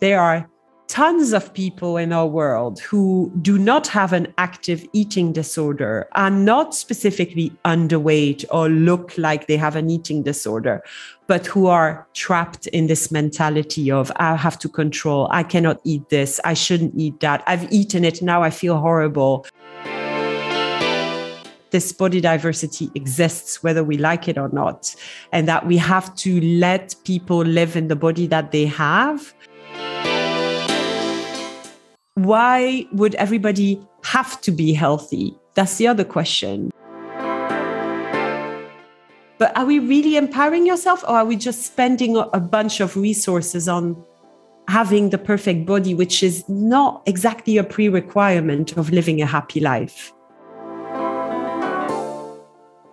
There are tons of people in our world who do not have an active eating disorder, are not specifically underweight or look like they have an eating disorder, but who are trapped in this mentality of, I have to control, I cannot eat this, I shouldn't eat that, I've eaten it, now I feel horrible. This body diversity exists whether we like it or not, and that we have to let people live in the body that they have why would everybody have to be healthy? That's the other question. But are we really empowering yourself or are we just spending a bunch of resources on having the perfect body, which is not exactly a pre requirement of living a happy life?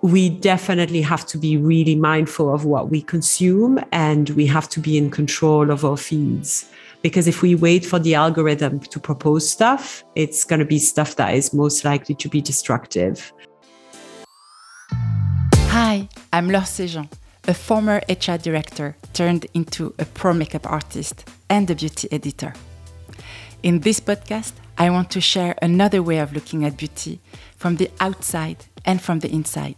We definitely have to be really mindful of what we consume and we have to be in control of our feeds. Because if we wait for the algorithm to propose stuff, it's going to be stuff that is most likely to be destructive. Hi, I'm Laure Séjean, a former HR director turned into a pro makeup artist and a beauty editor. In this podcast, I want to share another way of looking at beauty from the outside and from the inside.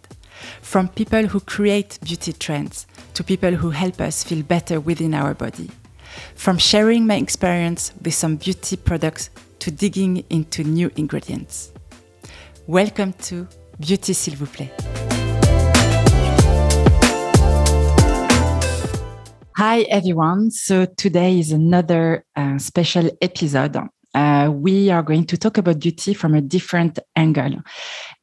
From people who create beauty trends to people who help us feel better within our body from sharing my experience with some beauty products to digging into new ingredients. Welcome to Beauty s'il vous plaît. Hi everyone. So today is another uh, special episode. Uh, we are going to talk about beauty from a different angle.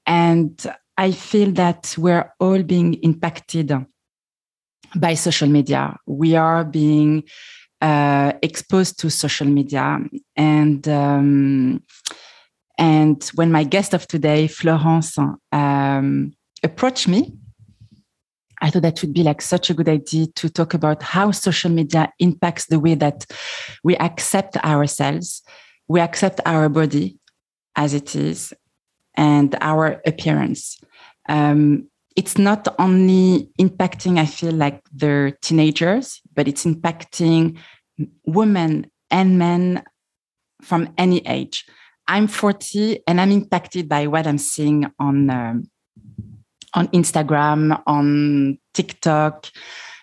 And I feel that we're all being impacted by social media. We are being uh, exposed to social media and um, and when my guest of today florence um, approached me i thought that would be like such a good idea to talk about how social media impacts the way that we accept ourselves we accept our body as it is and our appearance um, it's not only impacting, I feel like the teenagers, but it's impacting women and men from any age. I'm 40 and I'm impacted by what I'm seeing on um, on Instagram, on TikTok.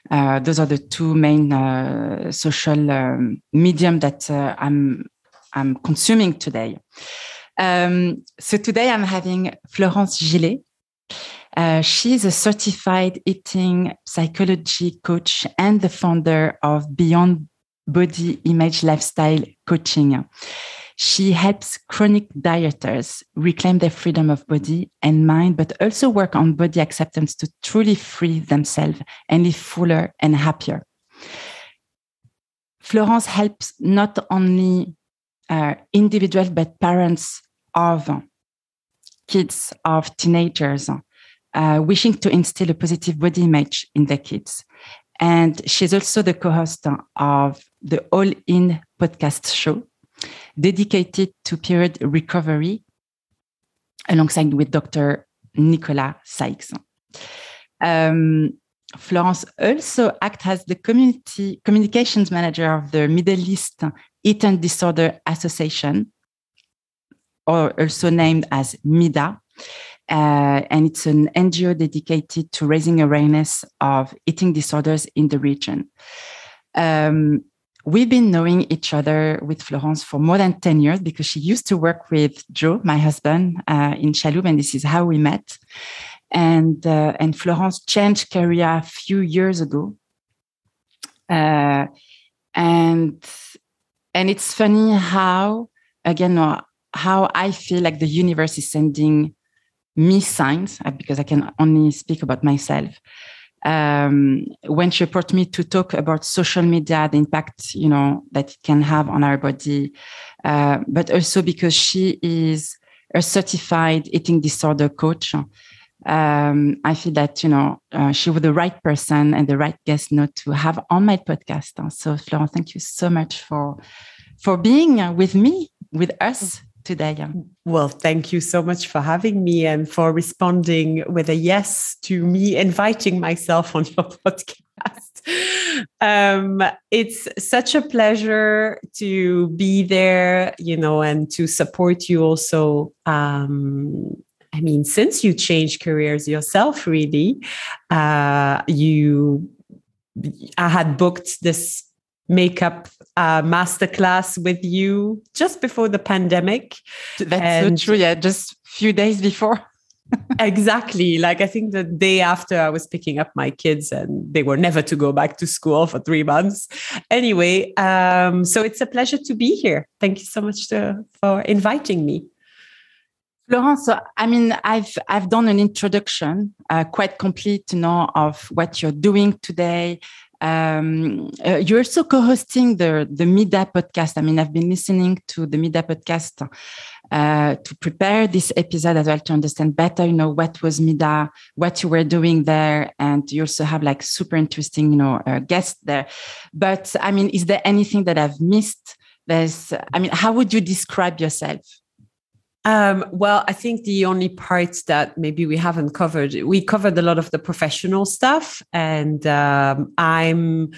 Uh, those are the two main uh, social um, medium that uh, I'm I'm consuming today. Um, so today I'm having Florence Gillet. Uh, she's a certified eating psychology coach and the founder of Beyond Body Image Lifestyle Coaching. She helps chronic dieters reclaim their freedom of body and mind, but also work on body acceptance to truly free themselves and live fuller and happier. Florence helps not only uh, individuals, but parents of kids, of teenagers uh, wishing to instill a positive body image in their kids. And she's also the co host of the All In podcast show dedicated to period recovery alongside with Dr. Nicola Sykes. Um, Florence also acts as the community communications manager of the Middle East Eating Disorder Association, or also named as MEEDA, uh, and it's an NGO dedicated to raising awareness of eating disorders in the region. Um, we've been knowing each other with Florence for more than 10 years because she used to work with Joe, my husband, uh, in Chalhoub, and this is how we met. And, uh, and Florence changed career a few years ago. Uh, and, and it's funny how, again, how I feel like the universe is sending me signs uh, because I can only speak about myself. Um, when she approached me to talk about social media, the impact you know that it can have on our body, uh, but also because she is a certified eating disorder coach. Um, I feel that you know uh, she was the right person and the right guest note to have on my podcast. So, Florence, thank you so much for for being with me, with us today. Well, thank you so much for having me and for responding with a yes to me inviting myself on your podcast. um, it's such a pleasure to be there, you know, and to support you also. Um, I mean, since you changed careers yourself, really, uh, you, I had booked this makeup uh, masterclass with you just before the pandemic. That's and so true. Yeah, just a few days before. exactly. Like I think the day after I was picking up my kids and they were never to go back to school for three months. Anyway, um, so it's a pleasure to be here. Thank you so much to, for inviting me. Florence, so, I mean, I've I've done an introduction, uh, quite complete, you know, of what you're doing today, um, uh, you're also co-hosting the the MEEDA podcast. I mean, I've been listening to the MEEDA podcast uh, to prepare this episode as well to understand better, you know, what was MEEDA, what you were doing there, and you also have like super interesting, you know, uh, guests there. But I mean, is there anything that I've missed? There's, I mean, how would you describe yourself? Um, well, I think the only parts that maybe we haven't covered, we covered a lot of the professional stuff, and um, I'm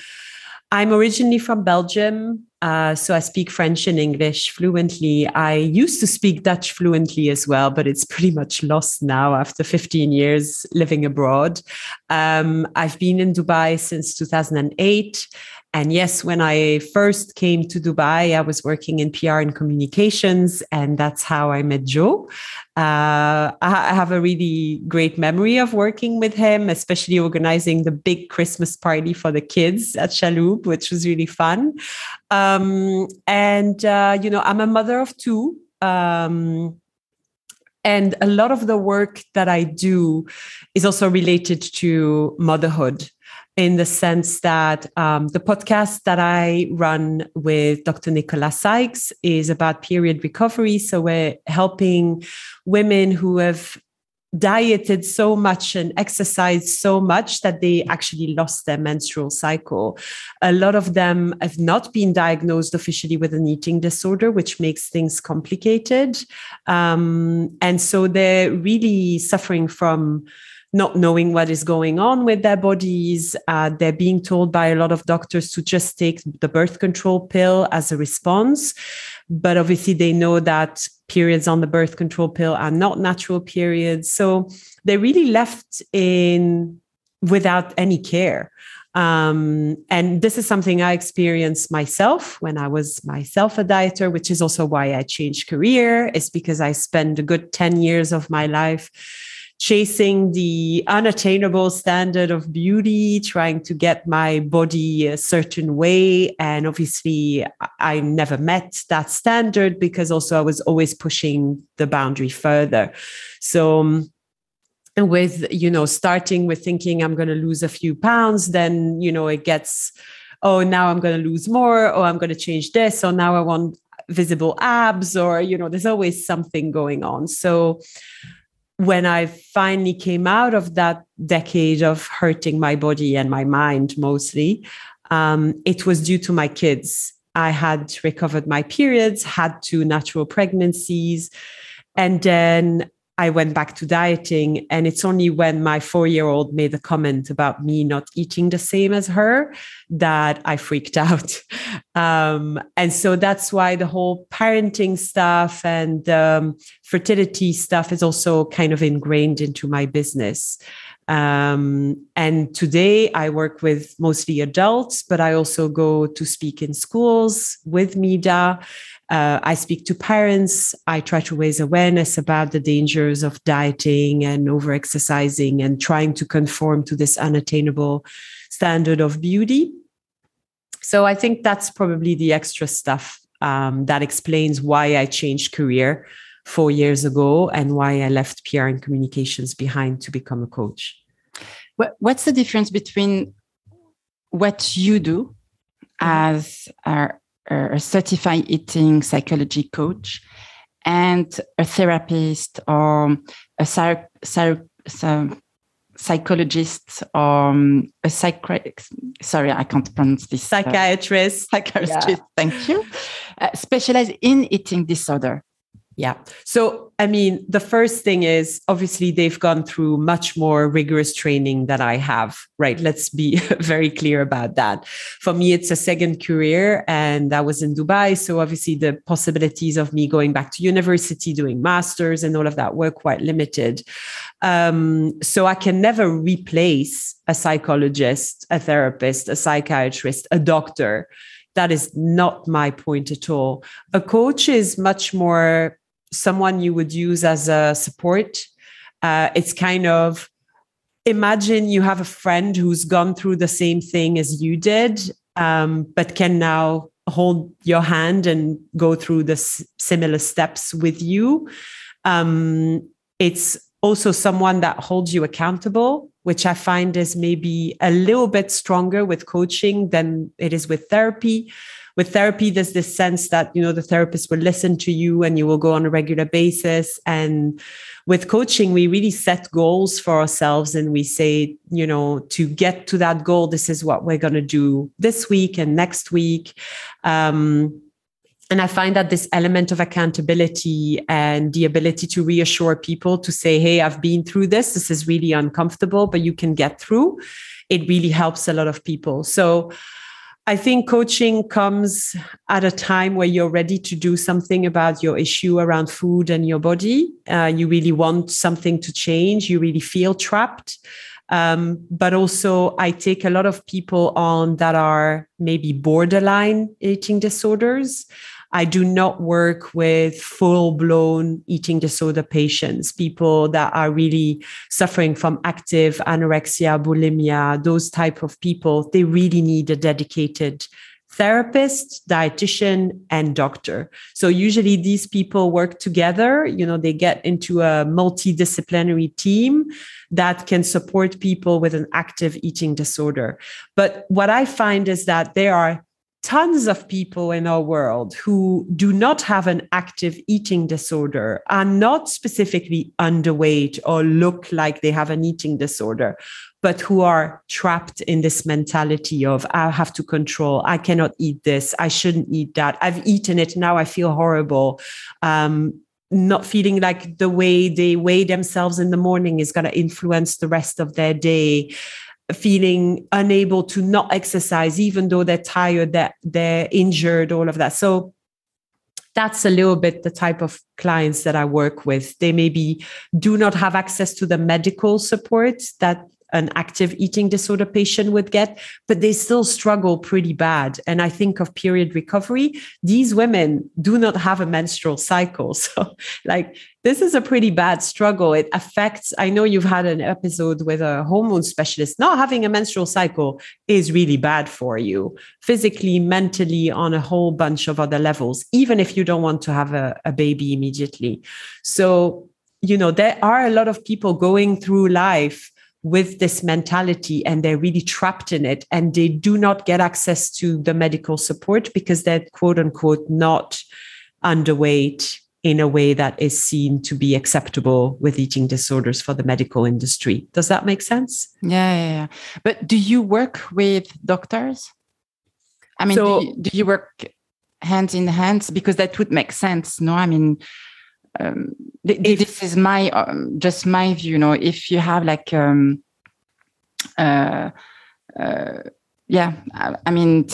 I'm originally from Belgium, uh, so I speak French and English fluently. I used to speak Dutch fluently as well, but it's pretty much lost now after 15 years living abroad. Um, I've been in Dubai since 2008. And yes, when I first came to Dubai, I was working in PR and communications, and that's how I met Joe. Uh, I have a really great memory of working with him, especially organizing the big Christmas party for the kids at Chalhoub, which was really fun. Um, and, uh, you know, I'm a mother of two. Um, and a lot of the work that I do is also related to motherhood in the sense that um, the podcast that I run with Dr. Nicola Sykes is about period recovery. So we're helping women who have dieted so much and exercised so much that they actually lost their menstrual cycle. A lot of them have not been diagnosed officially with an eating disorder, which makes things complicated. Um, and so they're really suffering from not knowing what is going on with their bodies. Uh, they're being told by a lot of doctors to just take the birth control pill as a response. But obviously, they know that periods on the birth control pill are not natural periods. So they're really left in without any care. Um, and this is something I experienced myself when I was myself a dieter, which is also why I changed career, is because I spent a good 10 years of my life chasing the unattainable standard of beauty, trying to get my body a certain way. And obviously, I never met that standard because also I was always pushing the boundary further. So, um, with you know starting with thinking i'm going to lose a few pounds then you know it gets oh now i'm going to lose more or i'm going to change this or now i want visible abs or you know there's always something going on so when I finally came out of that decade of hurting my body and my mind mostly, um, it was due to my kids. I had recovered my periods, had two natural pregnancies, and then I went back to dieting. And it's only when my four year old made a comment about me not eating the same as her that I freaked out. Um, and so that's why the whole parenting stuff and um, fertility stuff is also kind of ingrained into my business. Um, and today I work with mostly adults, but I also go to speak in schools with MEEDA. Uh, I speak to parents. I try to raise awareness about the dangers of dieting and over exercising and trying to conform to this unattainable standard of beauty. So I think that's probably the extra stuff um, that explains why I changed career four years ago and why I left PR and communications behind to become a coach. What's the difference between what you do mm-hmm. as a a certified eating psychology coach and a therapist or a psych, psych, psychologist or um, a psychiatrist. Sorry, I can't pronounce this. Psychiatrist. Uh, psychiatrist. Yeah. Thank you. Uh, specialized in eating disorder. Yeah. So, I mean, the first thing is obviously they've gone through much more rigorous training than I have, right? Let's be very clear about that. For me, it's a second career and I was in Dubai. So, obviously, the possibilities of me going back to university, doing masters, and all of that were quite limited. Um, so, I can never replace a psychologist, a therapist, a psychiatrist, a doctor that is not my point at all. A coach is much more someone you would use as a support. Uh, it's kind of imagine you have a friend who's gone through the same thing as you did, um, but can now hold your hand and go through the s- similar steps with you. Um, it's also someone that holds you accountable, which I find is maybe a little bit stronger with coaching than it is with therapy with therapy there's this sense that you know the therapist will listen to you and you will go on a regular basis and with coaching we really set goals for ourselves and we say you know to get to that goal this is what we're going to do this week and next week um, and I find that this element of accountability and the ability to reassure people to say, Hey, I've been through this. This is really uncomfortable, but you can get through. It really helps a lot of people. So I think coaching comes at a time where you're ready to do something about your issue around food and your body. Uh, you really want something to change. You really feel trapped. Um, but also, I take a lot of people on that are maybe borderline eating disorders. I do not work with full blown eating disorder patients, people that are really suffering from active anorexia, bulimia, those type of people. They really need a dedicated therapist, dietitian, and doctor. So usually these people work together. You know, they get into a multidisciplinary team that can support people with an active eating disorder. But what I find is that there are tons of people in our world who do not have an active eating disorder are not specifically underweight or look like they have an eating disorder but who are trapped in this mentality of i have to control. I cannot eat this. I shouldn't eat that. I've eaten it. Now i feel horrible. Um, not feeling like the way they weigh themselves in the morning is going to influence the rest of their day feeling unable to not exercise, even though they're tired, that they're injured, all of that. So that's a little bit the type of clients that I work with. They maybe do not have access to the medical support that an active eating disorder patient would get, but they still struggle pretty bad. And I think of period recovery. These women do not have a menstrual cycle. So, like, this is a pretty bad struggle. It affects, I know you've had an episode with a hormone specialist. Not having a menstrual cycle is really bad for you physically, mentally, on a whole bunch of other levels, even if you don't want to have a, a baby immediately. So, you know, there are a lot of people going through life with this mentality and they're really trapped in it and they do not get access to the medical support because they're quote unquote not underweight in a way that is seen to be acceptable with eating disorders for the medical industry. Does that make sense? Yeah, yeah, yeah. But do you work with doctors? I mean, so, do, you, do you work hands in hands? Because that would make sense. No, I mean, um, th- this is my um, just my view you know if you have like um uh, uh yeah I, I mean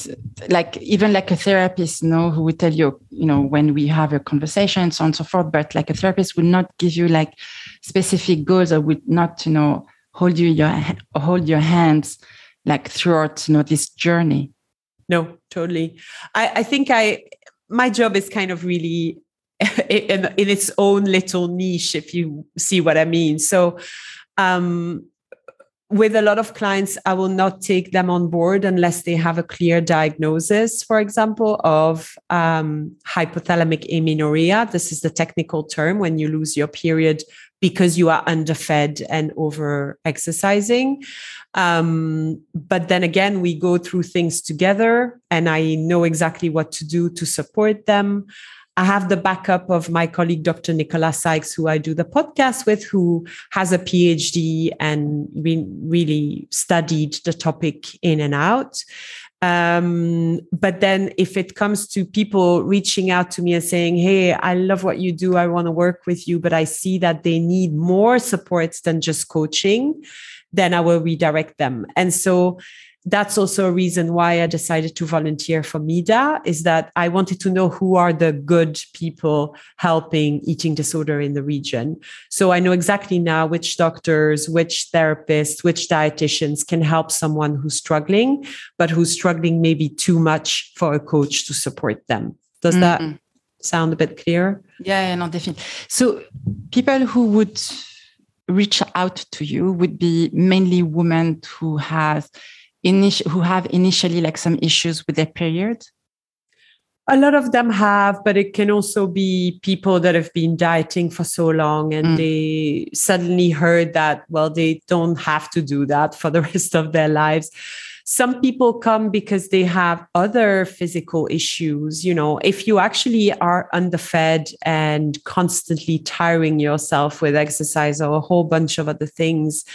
like even like a therapist you know who would tell you you know when we have a conversation so on and so forth but like a therapist would not give you like specific goals or would not you know hold you your hold your hands like throughout you know this journey. No totally. I i think i my job is kind of really in, in its own little niche, if you see what I mean. So, um, with a lot of clients, I will not take them on board unless they have a clear diagnosis, for example, of um, hypothalamic amenorrhea. This is the technical term when you lose your period because you are underfed and over exercising. Um, but then again, we go through things together, and I know exactly what to do to support them. I have the backup of my colleague, Dr. Nicola Sykes, who I do the podcast with, who has a PhD and re- really studied the topic in and out. Um, but then if it comes to people reaching out to me and saying, Hey, I love what you do. I want to work with you, but I see that they need more supports than just coaching, then I will redirect them. And so that's also a reason why I decided to volunteer for MEEDA is that I wanted to know who are the good people helping eating disorder in the region. So I know exactly now which doctors, which therapists, which dietitians can help someone who's struggling, but who's struggling maybe too much for a coach to support them. Does mm-hmm. that sound a bit clear? Yeah, no, definitely. So people who would reach out to you would be mainly women who have init- who have initially like some issues with their period? A lot of them have, but it can also be people that have been dieting for so long and mm. they suddenly heard that, well, they don't have to do that for the rest of their lives. Some people come because they have other physical issues. You know, if you actually are underfed and constantly tiring yourself with exercise or a whole bunch of other things,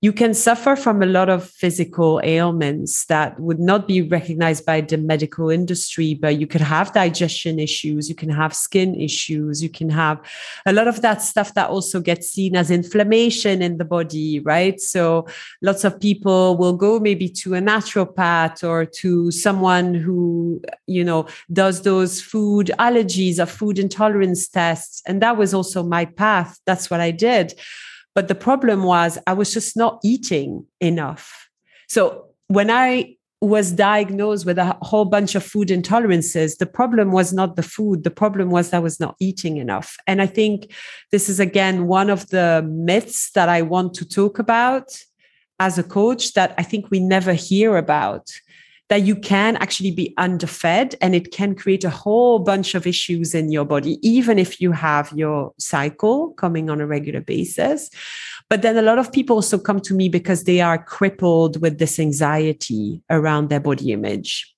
you can suffer from a lot of physical ailments that would not be recognized by the medical industry, but you could have digestion issues, you can have skin issues, you can have a lot of that stuff that also gets seen as inflammation in the body, right? So lots of people will go maybe to a naturopath or to someone who, you know, does those food allergies or food intolerance tests. And that was also my path. That's what I did but the problem was I was just not eating enough. So when I was diagnosed with a whole bunch of food intolerances, the problem was not the food. The problem was I was not eating enough. And I think this is again one of the myths that I want to talk about as a coach that I think we never hear about that you can actually be underfed and it can create a whole bunch of issues in your body, even if you have your cycle coming on a regular basis. But then a lot of people also come to me because they are crippled with this anxiety around their body image.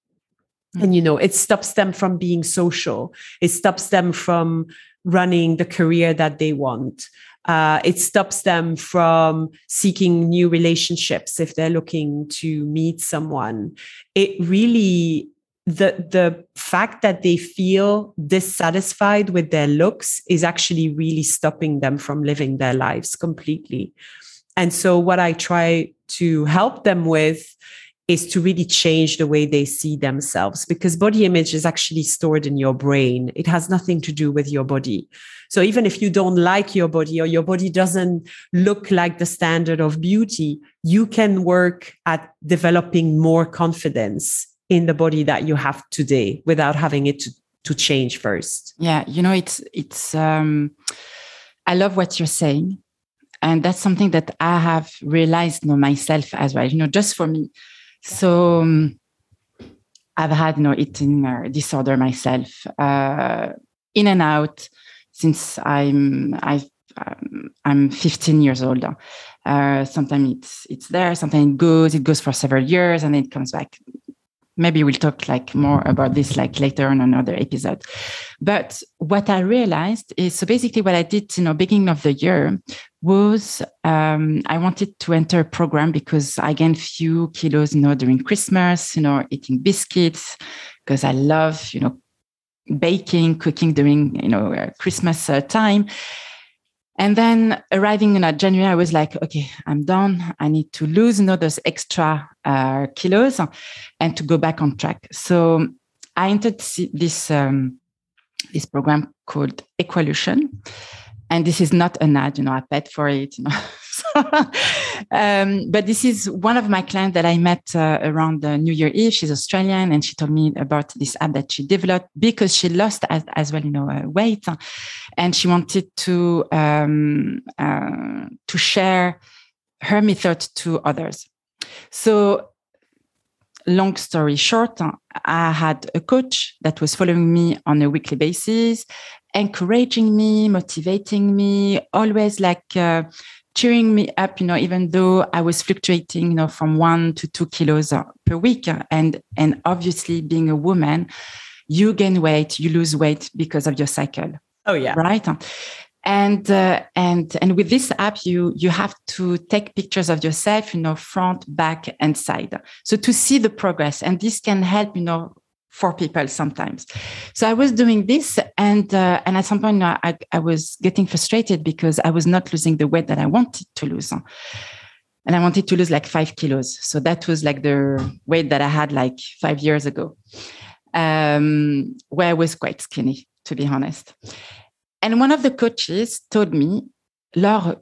Mm-hmm. And, you know, it stops them from being social, it stops them from running the career that they want. Uh, it stops them from seeking new relationships if they're looking to meet someone. It really the the fact that they feel dissatisfied with their looks is actually really stopping them from living their lives completely. And so what I try to help them with is to really change the way they see themselves because body image is actually stored in your brain. It has nothing to do with your body. So even if you don't like your body or your body doesn't look like the standard of beauty, you can work at developing more confidence in the body that you have today without having it to, to change first. Yeah, you know, it's it's um I love what you're saying. And that's something that I have realized you know, myself as well. You know, just for me, so um, I've had no eating uh, disorder myself, uh, in and out since I'm i um, I'm 15 years old. Uh, sometimes it's it's there, sometimes it goes, it goes for several years, and then it comes back maybe we'll talk like more about this like later on another episode. But what i realized is so basically what i did you know beginning of the year was um, i wanted to enter a program because i gained few kilos you know during christmas you know eating biscuits because i love you know baking cooking during you know uh, christmas uh, time and then arriving in January, I was like, okay, I'm done. I need to lose you know, those extra uh, kilos and to go back on track. So I entered this um, this program called Equalution, and this is not an ad. You know, I paid for it. You know. um, but this is one of my clients that I met uh, around New Year Eve. She's Australian, and she told me about this app that she developed because she lost as, as well, you know, uh, weight, and she wanted to um, uh, to share her method to others. So long story short, I had a coach that was following me on a weekly basis, encouraging me, motivating me, always like uh, cheering me up, you know, even though I was fluctuating, you know, from one to two kilos uh, per week. And, and obviously being a woman, you gain weight, you lose weight because of your cycle. Oh, yeah. Right. and uh, and and with this app you you have to take pictures of yourself you know front back and side so to see the progress and this can help you know for people sometimes so i was doing this and uh, and at some point I, I was getting frustrated because i was not losing the weight that i wanted to lose and i wanted to lose like five kilos so that was like the weight that i had like five years ago um, where i was quite skinny to be honest and one of the coaches told me, Laure,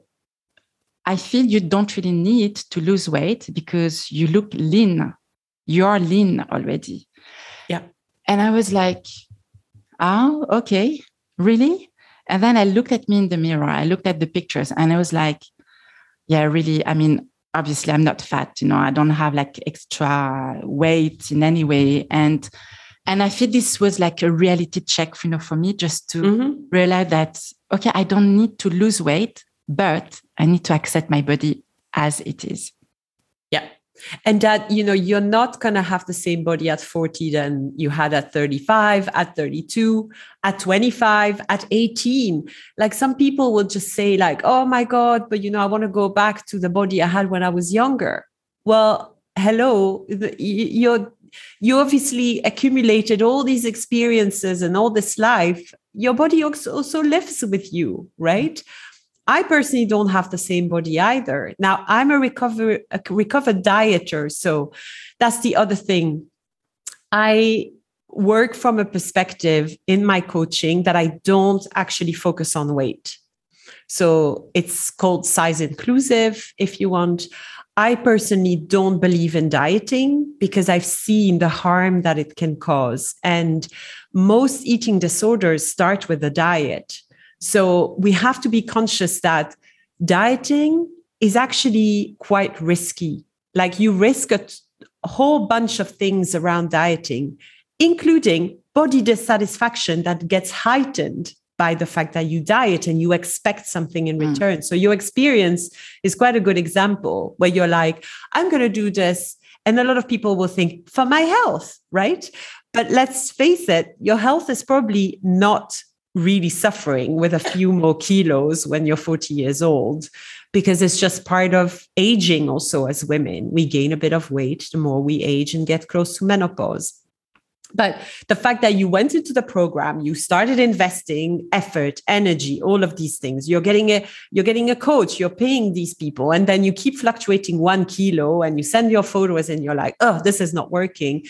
I feel you don't really need to lose weight because you look lean. You're lean already. Yeah. And I was like, oh, okay, really? And then I looked at me in the mirror. I looked at the pictures and I was like, yeah, really. I mean, obviously, I'm not fat, you know, I don't have like extra weight in any way. And and I feel this was like a reality check, you know, for me, just to mm-hmm. realize that okay, I don't need to lose weight, but I need to accept my body as it is. Yeah. And that, you know, you're not going to have the same body at 40 than you had at 35, at 32, at 25, at 18. Like some people will just say, like, oh my God, but, you know, I want to go back to the body I had when I was younger. Well, hello, you're you obviously accumulated all these experiences and all this life your body also lives with you right i personally don't have the same body either now i'm a recover a recovered dieter so that's the other thing i work from a perspective in my coaching that i don't actually focus on weight so it's called size inclusive if you want I personally don't believe in dieting because I've seen the harm that it can cause. And most eating disorders start with a diet. So we have to be conscious that dieting is actually quite risky. Like you risk a, whole bunch of things around dieting, including body dissatisfaction that gets heightened by the fact that you diet and you expect something in mm. return. Mm. So your experience is quite a good example where you're like, I'm going to do this. And a lot of people will think for my health, right? But let's face it, your health is probably not really suffering with a few more kilos when you're 40 years old because it's just part of aging also as women. We gain a bit of weight the more we age and get close to menopause. But the fact that you went into the program you started investing effort energy all of these things you're getting a you're getting a coach you're paying these people and then you keep fluctuating one kilo and you send your photos and you're like oh this is not working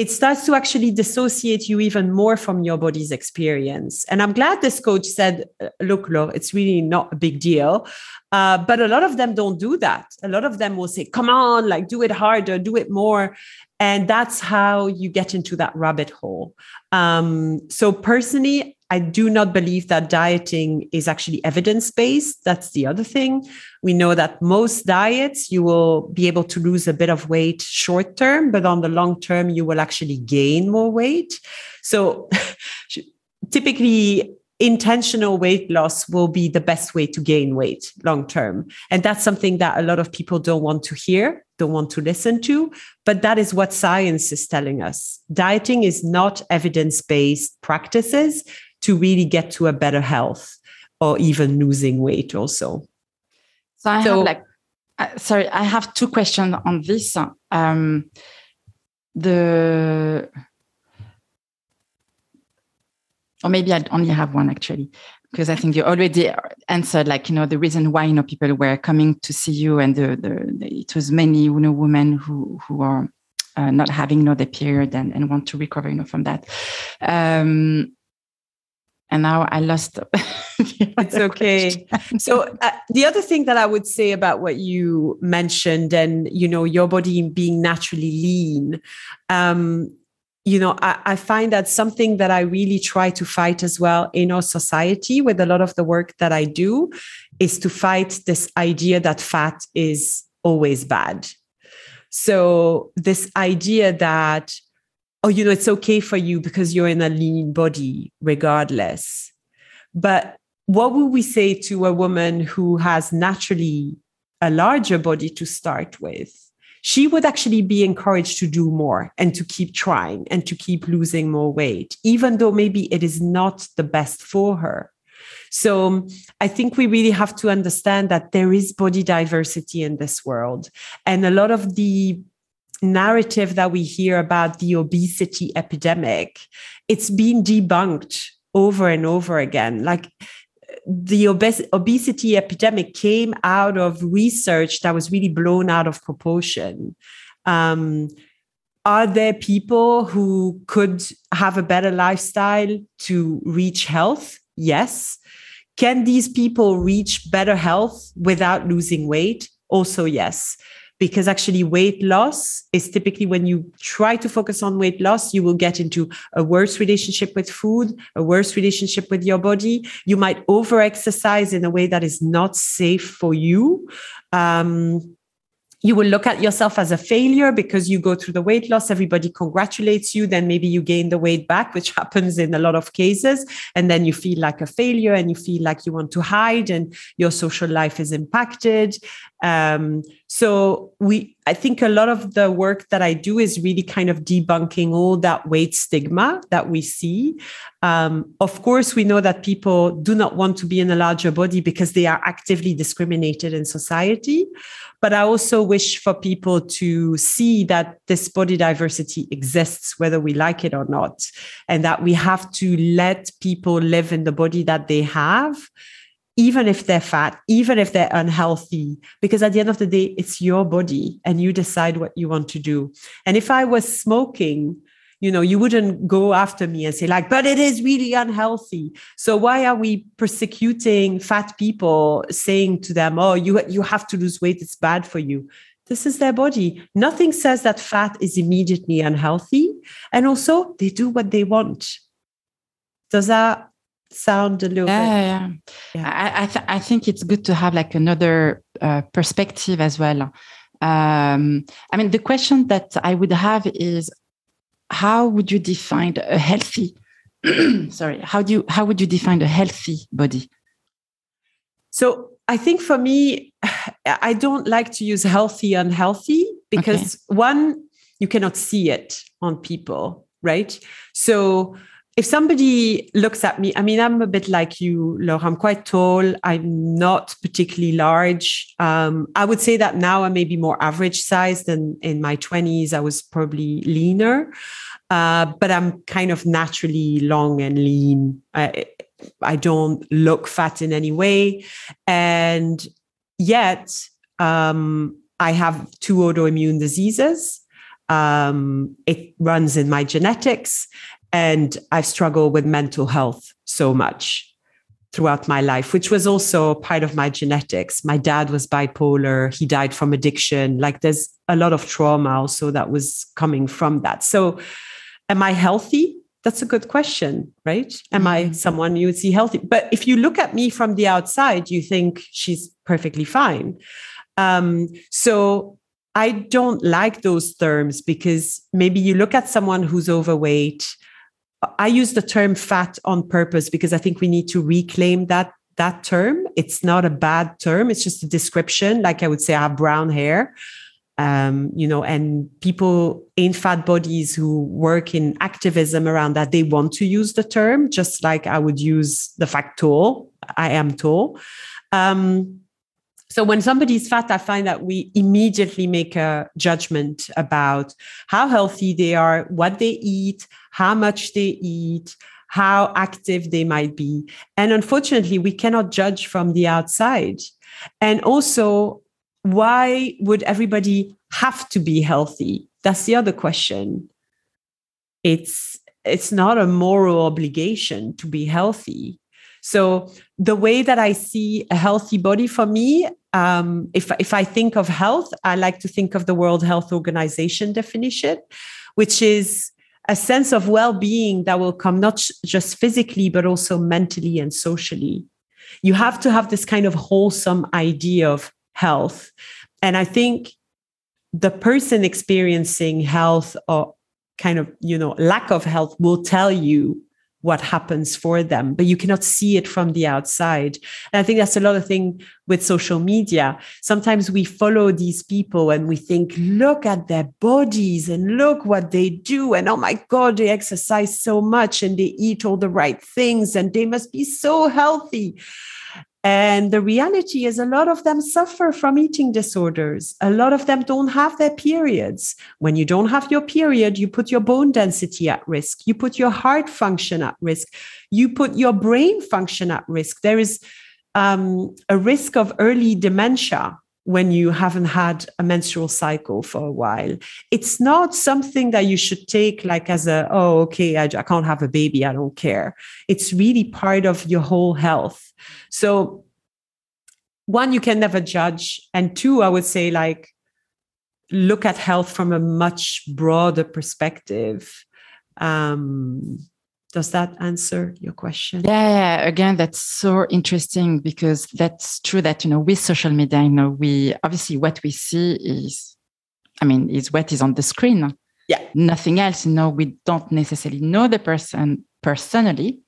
it starts to actually dissociate you even more from your body's experience. And I'm glad this coach said, uh, look, look, it's really not a big deal. Uh, but a lot of them don't do that. A lot of them will say, come on, like do it harder, do it more. And that's how you get into that rabbit hole. Um, so personally, I do not believe that dieting is actually evidence based. That's the other thing. We know that most diets, you will be able to lose a bit of weight short term, but on the long term, you will actually gain more weight. So typically, intentional weight loss will be the best way to gain weight long term. And that's something that a lot of people don't want to hear, don't want to listen to. But that is what science is telling us. Dieting is not evidence based practices to really get to a better health or even losing weight also. So I so, have like, uh, sorry, I have two questions on this. Um, the, or maybe I only have one actually, because I think you already answered, like you know, the reason why you know people were coming to see you, and the, the, the it was many you know women who who are uh, not having you know the period and, and want to recover you know from that. Um, and now I lost. it's okay. so uh, the other thing that I would say about what you mentioned, and you know, your body being naturally lean, um, you know, I, I, find that something that I really try to fight as well in our society with a lot of the work that I do is to fight this idea that fat is always bad. So this idea that oh, you know, it's okay for you because you're in a lean body, regardless. But what would we say to a woman who has naturally a larger body to start with? She would actually be encouraged to do more and to keep trying and to keep losing more weight, even though maybe it is not the best for her. So um, I think we really have to understand that there is body diversity in this world. And a lot of the narrative that we hear about the obesity epidemic, it's been debunked over and over again. Like the obes- obesity epidemic came out of research that was really blown out of proportion. Um, are there people who could have a better lifestyle to reach health? Yes. Can these people reach better health without losing weight? Also, yes because actually weight loss is typically when you try to focus on weight loss you will get into a worse relationship with food a worse relationship with your body. You might over exercise in a way that is not safe for you. Um, you will look at yourself as a failure because you go through the weight loss everybody congratulates you then maybe you gain the weight back which happens in a lot of cases and then you feel like a failure and you feel like you want to hide and your social life is impacted um, so we i think a lot of the work that i do is really kind of debunking all that weight stigma that we see. Um, of course we know that people do not want to be in a larger body because they are actively discriminated in society. But I also wish for people to see that this body diversity exists, whether we like it or not, and that we have to let people live in the body that they have, even if they're fat, even if they're unhealthy, because at the end of the day, it's your body and you decide what you want to do. And if I was smoking, you know you wouldn't go after me and say like but it is really unhealthy. So why are we persecuting fat people saying to them oh you you have to lose weight it's bad for you. This is their body. Nothing says that fat is immediately unhealthy. And also they do what they want. Does that sound a little yeah, bit yeah, yeah. I, I, th- I think it's good to have like another uh, perspective as well. Um, i mean the question that i would have is how would you define a healthy sorry how do you how would you define a healthy body? So i think for me i don't like to use healthy unhealthy because okay. one you cannot see it on people right? So if somebody looks at me, I mean, I'm a bit like you, Laura. I'm quite tall. I'm not particularly large. Um, I would say that now I may be more average sized than in my 20s. I was probably leaner, uh, but I'm kind of naturally long and lean. I, I don't look fat in any way. And yet, um, I have two autoimmune diseases. Um, it runs in my genetics and I struggle with mental health so much throughout my life, which was also part of my genetics. My dad was bipolar. He died from addiction. Like there's a lot of trauma also that was coming from that. So, am I healthy? That's a good question, right? Am I mm-hmm. someone you would see healthy? But if you look at me from the outside, you think she's perfectly fine. Um, so I don't like those terms because maybe you look at someone who's overweight I use the term fat on purpose because I think we need to reclaim that that term. It's not a bad term. It's just a description. Like I would say, I have brown hair. Um, you know, and people in fat bodies who work in activism around that, they want to use the term, just like I would use the fact tall. I am tall. Um, so when somebody's fat, I find that we immediately make a judgment about how healthy they are, what they eat, how much they eat, how active they might be. And unfortunately, we cannot judge from the outside. And also, why would everybody have to be healthy? That's the other question. It's it's not a moral obligation to be healthy. So the way that I see a healthy body for me, um, if if I think of health, I like to think of the World Health Organization definition, which is a sense of well-being that will come not just physically but also mentally and socially. You have to have this kind of wholesome idea of health, and I think the person experiencing health or kind of you know lack of health will tell you what happens for them, but you cannot see it from the outside. And I think that's a lot of thing with social media. Sometimes we follow these people and we think, look at their bodies and look what they do. And oh my God, they exercise so much and they eat all the right things and they must be so healthy. And the reality is, a lot of them suffer from eating disorders. A lot of them don't have their periods. When you don't have your period, you put your bone density at risk. You put your heart function at risk. You put your brain function at risk. There is um, a risk of early dementia when you haven't had a menstrual cycle for a while. It's not something that you should take like as a, oh, okay, I, I can't have a baby, I don't care. It's really part of your whole health. So, one, you can never judge. And two, I would say, like, look at health from a much broader perspective. Um, does that answer your question? Yeah, yeah, again that's so interesting because that's true that you know with social media you know we obviously what we see is i mean is what is on the screen. Yeah. Nothing else. You know we don't necessarily know the person personally.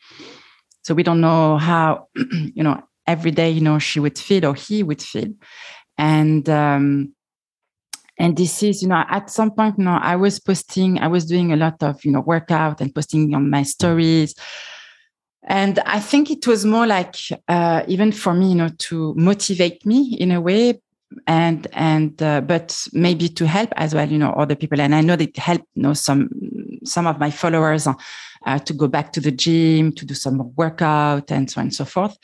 So we don't know how you know every day you know she would feel or he would feel. And um and this is you know at some point you know i was posting i was doing a lot of you know workout and posting on my stories. And i think it was more like uh, even for me you know to motivate me in a way and and uh, but maybe to help as well you know other people. And i know that it helped you know some some of my followers uh, to go back to the gym to do some workout and so on and so forth.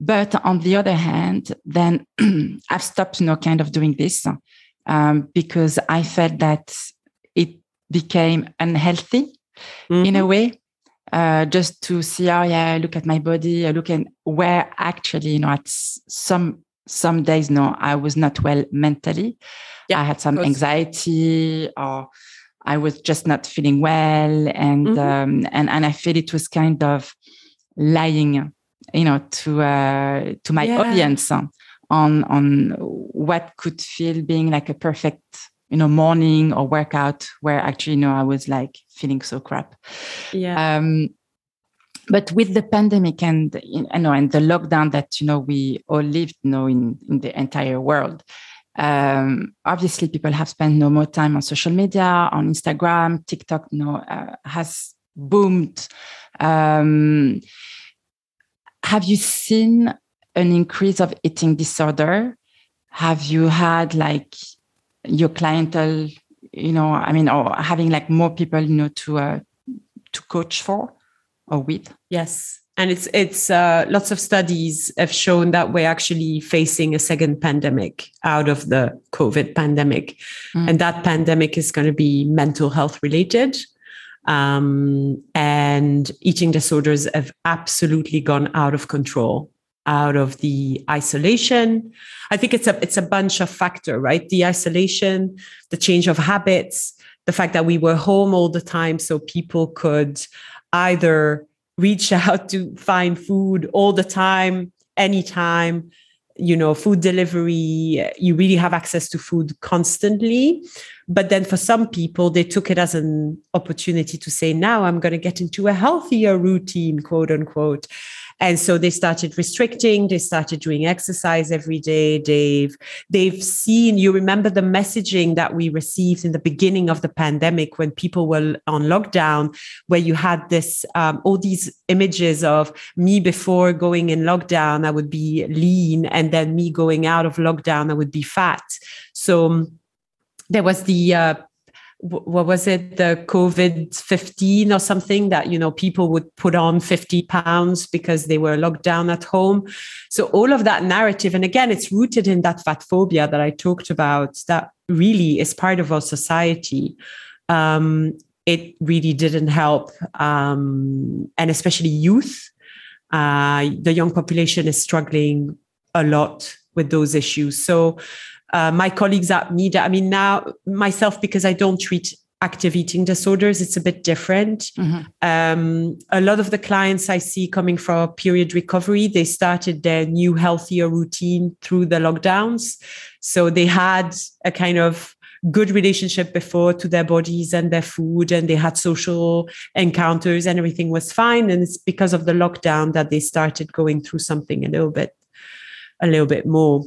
But on the other hand then i've stopped you know kind of doing this um, because I felt that it became unhealthy mm-hmm. in a mm-hmm. way. Uh, just to see, oh yeah, I look at my body, I look at where actually, you know, at some some days, no, I was not well mentally. Yeah, I had some anxiety, or I was just not feeling well, and mm-hmm. um, and and I feel it was kind of lying, you know, to uh, to my yeah. audience on on what could feel being like a perfect you know morning or workout where actually you know i was like feeling so crap. Yeah. Um but with the pandemic and you know and the lockdown that you know we all lived you know in, in the entire world um obviously people have spent no more time on social media on instagram tiktok you know uh, has boomed. Um have you seen an increase of eating disorder? Have you had like your clientele, you know, I mean, or having like more people, you know, to uh, to coach for or with? Yes. And it's it's uh, lots of studies have shown that we're actually facing a second pandemic out of the COVID pandemic, mm. and that pandemic is going to be mental health related, um, and eating disorders have absolutely gone out of control out of the isolation. I think it's a it's a bunch of factor right? The isolation the change of habits the fact that we were home all the time so people could either reach out to find food all the time anytime you know food delivery you really have access to food constantly. But then for some people they took it as an opportunity to say now i'm going to get into a healthier routine quote unquote and so they started restricting, they started doing exercise every day. They've they've seen, you remember the messaging that we received in the beginning of the pandemic when people were on lockdown, where you had this um, all these images of me before going in lockdown, I would be lean, and then me going out of lockdown, I would be fat. So um, there was the uh, what was it? The covid 15 or something that you know people would put on 50 pounds because they were locked down at home. So all of that narrative and again it's rooted in that fat phobia that i talked about that really is part of our society. Um, it really didn't help um, and especially youth. Uh, the young population is struggling a lot with those issues. So uh, my colleagues at MEEDA, I mean, now myself, because I don't treat active eating disorders, it's a bit different. Mm-hmm. Um, a lot of the clients I see coming from period recovery, they started their new healthier routine through the lockdowns. So they had a kind of good relationship before to their bodies and their food and they had social encounters and everything was fine and it's because of the lockdown that they started going through something a little bit a little bit more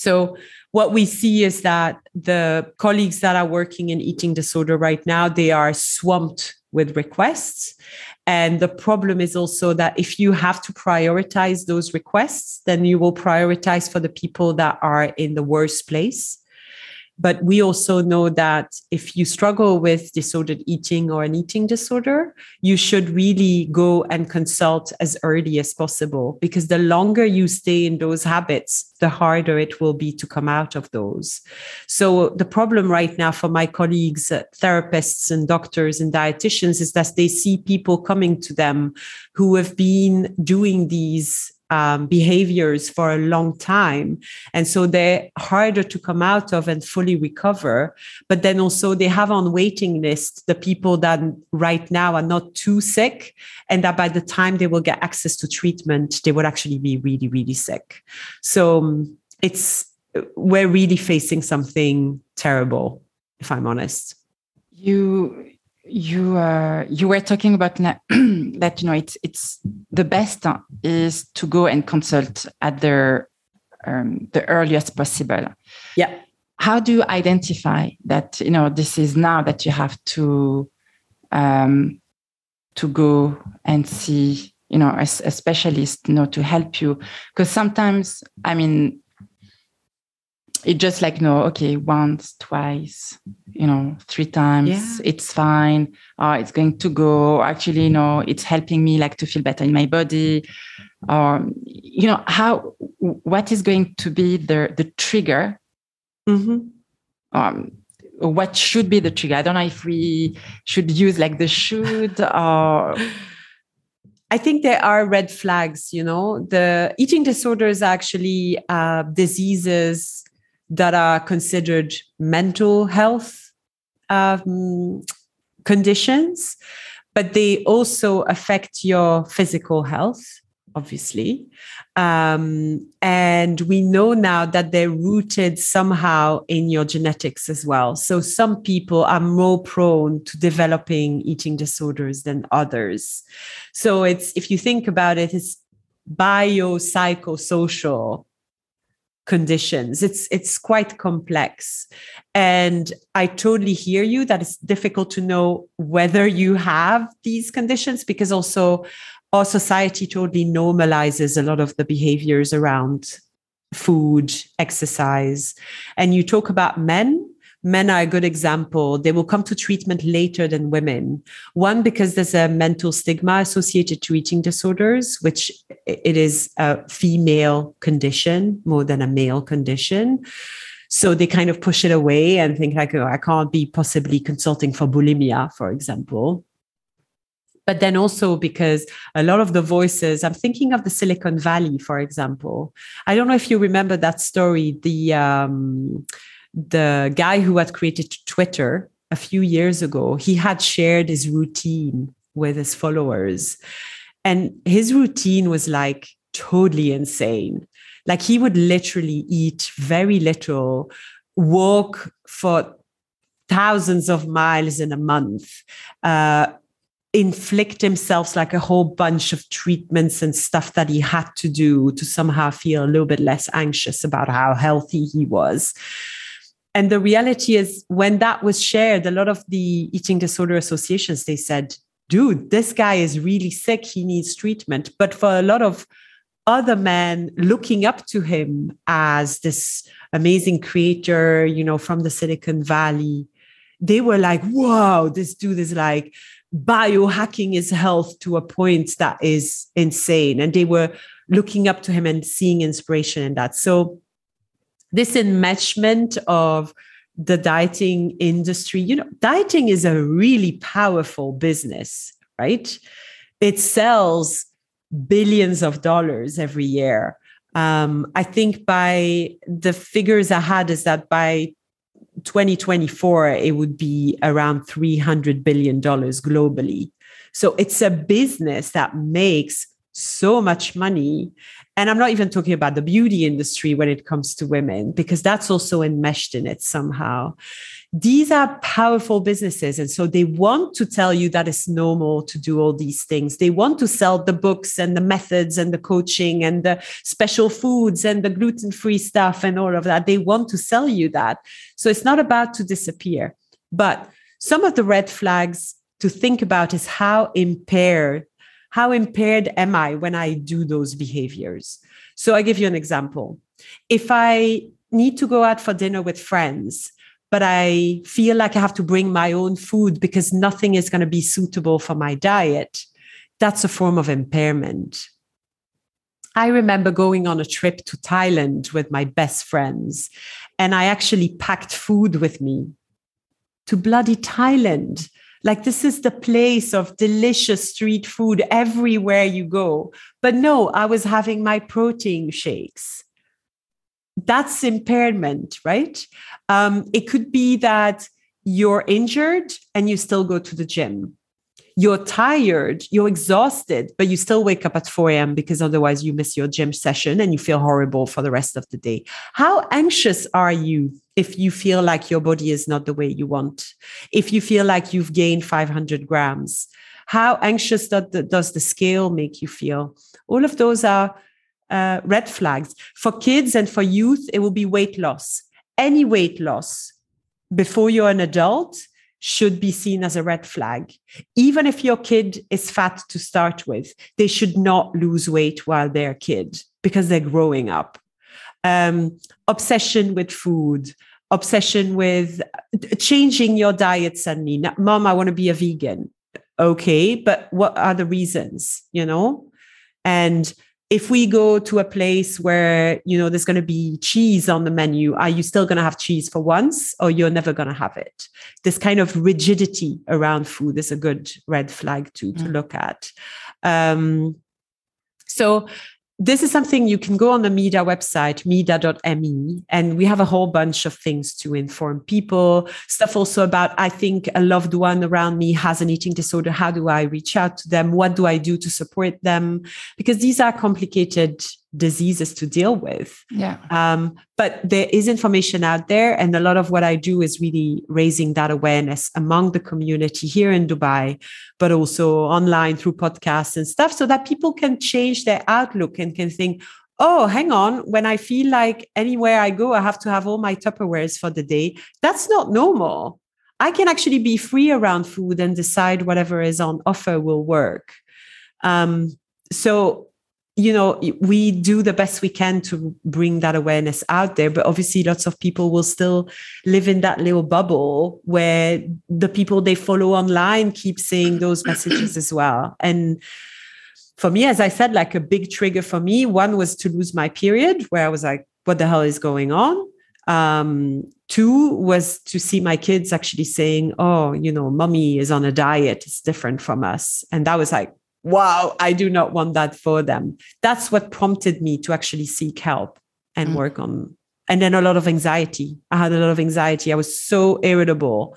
so what we see is that the colleagues that are working in eating disorder right now they are swamped with requests. And the problem is also that if you have to prioritize those requests then you will prioritize for the people that are in the worst place but we also know that if you struggle with disordered eating or an eating disorder, you should really go and consult as early as possible because the longer you stay in those habits, the harder it will be to come out of those. So, the problem right now for my colleagues, uh, therapists and doctors and dietitians, is that they see people coming to them who have been doing these um, behaviors for a long time. And so they're harder to come out of and fully recover. But then also they have on waiting list the people that right now are not too sick and that by the time they will get access to treatment, they will actually be really, really sick. So um, it's, we're really facing something terrible, if I'm honest. You you uh, you were talking about that you know it's it's the best is to go and consult at the um, the earliest possible. Yeah. How do you identify that you know this is now that you have to um, to go and see you know a, a specialist you know to help you because sometimes I mean it just like no okay once twice you know three times yeah. it's fine uh, it's going to go actually you know it's helping me like to feel better in my body or um, you know how what is going to be the the trigger mm-hmm. um what should be the trigger i don't know if we should use like the should or I think there are red flags, you know. The eating disorders are actually uh, diseases that are considered mental health um, conditions, but they also affect your physical health, obviously. Um, and we know now that they're rooted somehow in your genetics as well. So some people are more prone to developing eating disorders than others. So it's, if you think about it, it's biopsychosocial conditions. It's it's quite complex. And i totally hear you that it's difficult to know whether you have these conditions because also our society totally normalizes a lot of the behaviors around food exercise. And you talk about men men are a good example. They will come to treatment later than women. One, because there's a mental stigma associated to eating disorders, which it is a female condition more than a male condition. So they kind of push it away and think like, oh, I can't be possibly consulting for bulimia, for example but then also because a lot of the voices i'm thinking of the silicon valley for example i don't know if you remember that story the um, the guy who had created Twitter a few years ago, he had shared his routine with his followers. And his routine was like totally insane. Like he would literally eat very little, walk for thousands of miles in a month, uh, inflict himself like a whole bunch of treatments and stuff that he had to do to somehow feel a little bit less anxious about how healthy he was and the reality is when that was shared a lot of the eating disorder associations they said dude this guy is really sick. He needs treatment. But for a lot of other men looking up to him as this amazing creator you know from the silicon valley they were like wow this dude is like biohacking his health to a point that is insane. And they were looking up to him and seeing inspiration in that. So this enmeshment of the dieting industry you know dieting is a really powerful business right it sells billions of dollars every year um, i think by the figures i had is that by 2024 it would be around 300 billion dollars globally so it's a business that makes so much money. And I'm not even talking about the beauty industry when it comes to women, because that's also enmeshed in it somehow. These are powerful businesses. And so they want to tell you that it's normal to do all these things. They want to sell the books and the methods and the coaching and the special foods and the gluten free stuff and all of that. They want to sell you that. So it's not about to disappear. But some of the red flags to think about is how impaired how impaired am i when i do those behaviors? So i give you an example. If i need to go out for dinner with friends but i feel like i have to bring my own food because nothing is going to be suitable for my diet that's a form of impairment. I remember going on a trip to Thailand with my best friends, and I actually packed food with me. To bloody Thailand. Like this is the place of delicious street food everywhere you go. But no, I was having my protein shakes. That's impairment, right? Um, it could be that you're injured and you still go to the gym you're tired, you're exhausted, but you still wake up at 4 a.m. because otherwise you miss your gym session and you feel horrible for the rest of the day. How anxious are you if you feel like your body is not the way you want? If you feel like you've gained 500 grams? How anxious does the scale make you feel? All of those are uh, red flags. For kids and for youth, it will be weight loss. Any weight loss before you're an adult should be seen as a red flag. Even if your kid is fat to start with, they should not lose weight while they're a kid because they're growing up. Um, obsession with food, obsession with changing your diet suddenly. Mom, I want to be a vegan. Okay, but what are the reasons, you know? And if we go to a place where you know there's going to be cheese on the menu are you still going to have cheese for once or you're never going to have it this kind of rigidity around food is a good red flag to to mm. look at um, so this is something you can go on the MEEDA website, mida.me, and we have a whole bunch of things to inform people. Stuff also about, I think a loved one around me has an eating disorder. How do I reach out to them? What do I do to support them? Because these are complicated diseases to deal with. Yeah. Um, but there is information out there. And a lot of what I do is really raising that awareness among the community here in Dubai, but also online through podcasts and stuff so that people can change their outlook and can think, oh, hang on, when I feel like anywhere I go, I have to have all my Tupperwares for the day. That's not normal. I can actually be free around food and decide whatever is on offer will work. Um, so you know we do the best we can to bring that awareness out there but obviously lots of people will still live in that little bubble where the people they follow online keep seeing those messages as well. And for me as i said like a big trigger for me one was to lose my period where i was like what the hell is going on? Um, two was to see my kids actually saying oh you know mommy is on a diet. It's different from us. And that was like wow, I do not want that for them. That's what prompted me to actually seek help and mm. work on. And then a lot of anxiety. I had a lot of anxiety. I was so irritable.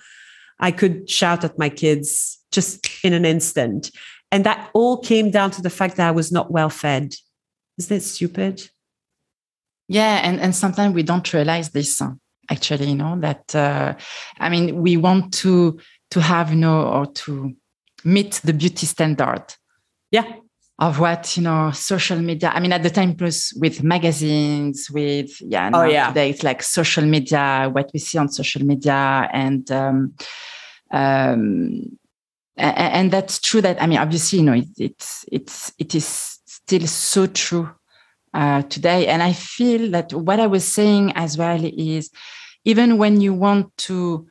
I could shout at my kids just in an instant. And that all came down to the fact that I was not well fed. Is that stupid? Yeah. And, and sometimes we don't realize this actually, you know, that, uh, I mean, we want to, to have, you know, or to meet the beauty standard yeah. Of what you know social media i mean at the time plus with magazines with yeah oh yeah. today it's like social media what we see on social media and um um and, and that's true that i mean obviously you know it, it's it's it is still so true uh, today. And i feel that what i was saying as well is even when you want to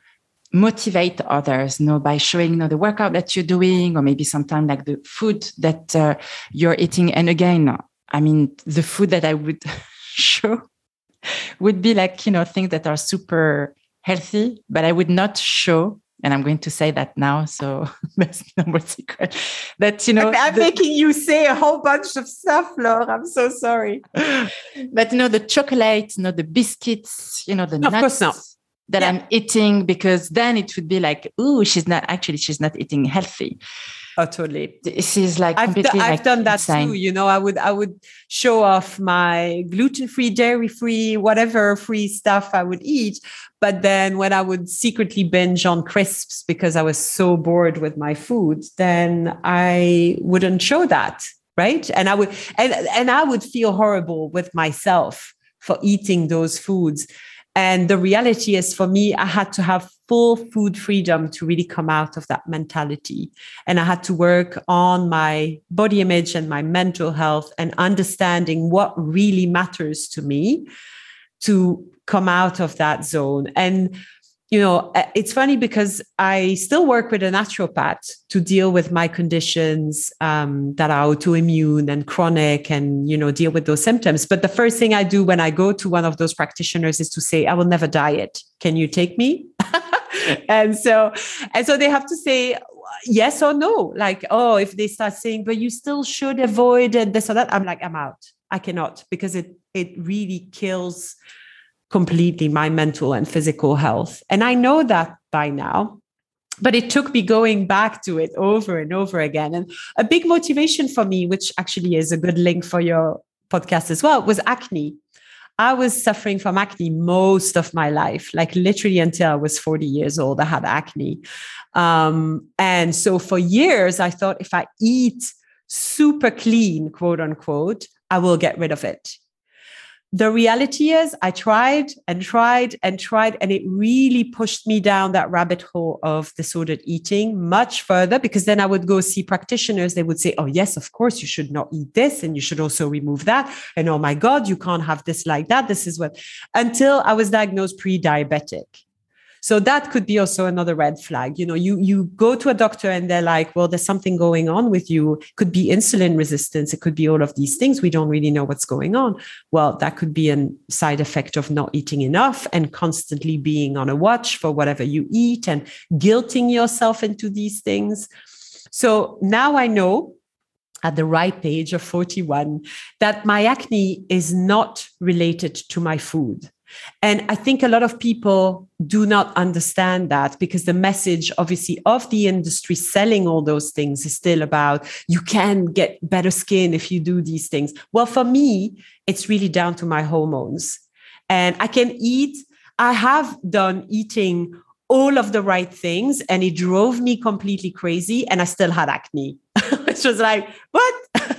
motivate others you know by showing you know the workout that you're doing or maybe sometimes like the food that uh, you're eating and again i mean the food that i would show would be like you know things that are super healthy but i would not show and I'm going to say that now, so that's no more secret. That you know, I'm, I'm the, making you say a whole bunch of stuff, laura I'm so sorry. But you know, the chocolate, you know, the biscuits, you know, the nuts. Of course not that yeah. I'm eating because then it would be like, oh, she's not actually she's not eating healthy. Oh, totally. This is like I've, completely. I've like done that insane. too. You know, I would I would show off my gluten free, dairy free, whatever free stuff I would eat. But then when I would secretly binge on crisps because I was so bored with my food, then I wouldn't show that, right? And I would and and I would feel horrible with myself for eating those foods. And the reality is for me, I had to have full food freedom to really come out of that mentality. And I had to work on my body image and my mental health and understanding what really matters to me to come out of that zone. And you know, uh, it's funny because I still work with a naturopath to deal with my conditions um, that are autoimmune and chronic and, you know, deal with those symptoms. But the first thing I do when I go to one of those practitioners is to say, I will never diet. Can you take me? and so, and so they have to say, yes or no. Like, oh, if they start saying, but you still should avoid this or that, I'm like, I'm out. I cannot because it it really kills completely my mental and physical health. And I know that by now. But it took me going back to it over and over again. And a big motivation for me, which actually is a good link for your podcast as well, was acne. I was suffering from acne most of my life, like literally until I was 40 years old, I had acne. Um, and so for years, I thought if I eat super clean, quote unquote, I will get rid of it the reality is i tried and tried and tried and it really pushed me down that rabbit hole of disordered eating much further because then i would go see practitioners. They would say oh yes of course you should not eat this and you should also remove that. And oh my god you can't have this like that. This is what until i was diagnosed pre-diabetic so that could be also another red flag. You know, you you go to a doctor and they're like, well, there's something going on with you. Could be insulin resistance. It could be all of these things. We don't really know what's going on. Well, that could be a side effect of not eating enough and constantly being on a watch for whatever you eat and guilting yourself into these things. So now I know at the ripe age of 41 that my acne is not related to my food. And I think a lot of people do not understand that because the message, obviously, of the industry selling all those things is still about you can get better skin if you do these things. Well, for me, it's really down to my hormones. And I can eat, I have done eating all of the right things and it drove me completely crazy and I still had acne. which was like, what?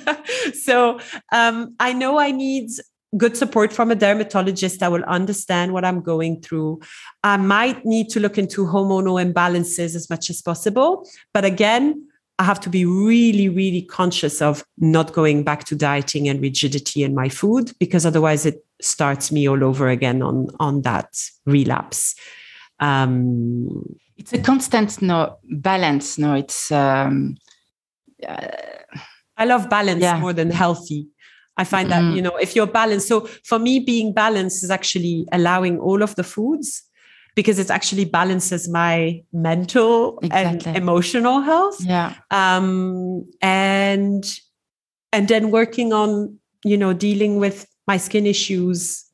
so um, I know I need good support from a dermatologist that will understand what I'm going through. I might need to look into hormonal imbalances as much as possible. But again, I have to be really, really conscious of not going back to dieting and rigidity in my food because otherwise it starts me all over again on, on that relapse. Um, it's a constant no balance. No, it's. Um, uh, I love balance yeah. more than healthy. I find mm-hmm. that, you know, if you're balanced. So for me, being balanced is actually allowing all of the foods because it actually balances my mental exactly. and emotional health. Yeah. Um, and and then working on, you know, dealing with my skin issues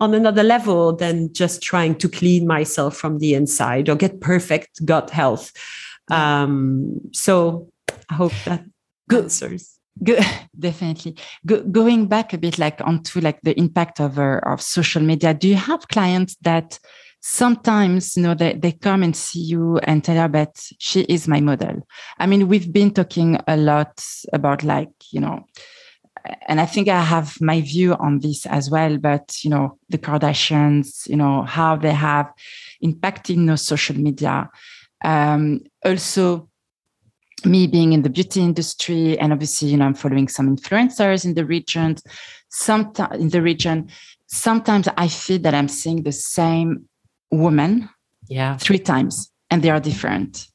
on another level than just trying to clean myself from the inside or get perfect gut health. Um, so I hope that answers. Go, definitely. Go, going back a bit, like onto like the impact of uh, of social media. Do you have clients that sometimes you know they, they come and see you and tell her that she is my model? I mean, we've been talking a lot about like you know, and I think I have my view on this as well. But you know, the Kardashians, you know, how they have impacted you know, social media. Um, also me being in the beauty industry and obviously you know i'm following some influencers in the region. Sometimes in the region. Sometimes i feel that i'm seeing the same woman yeah. three times and they are different.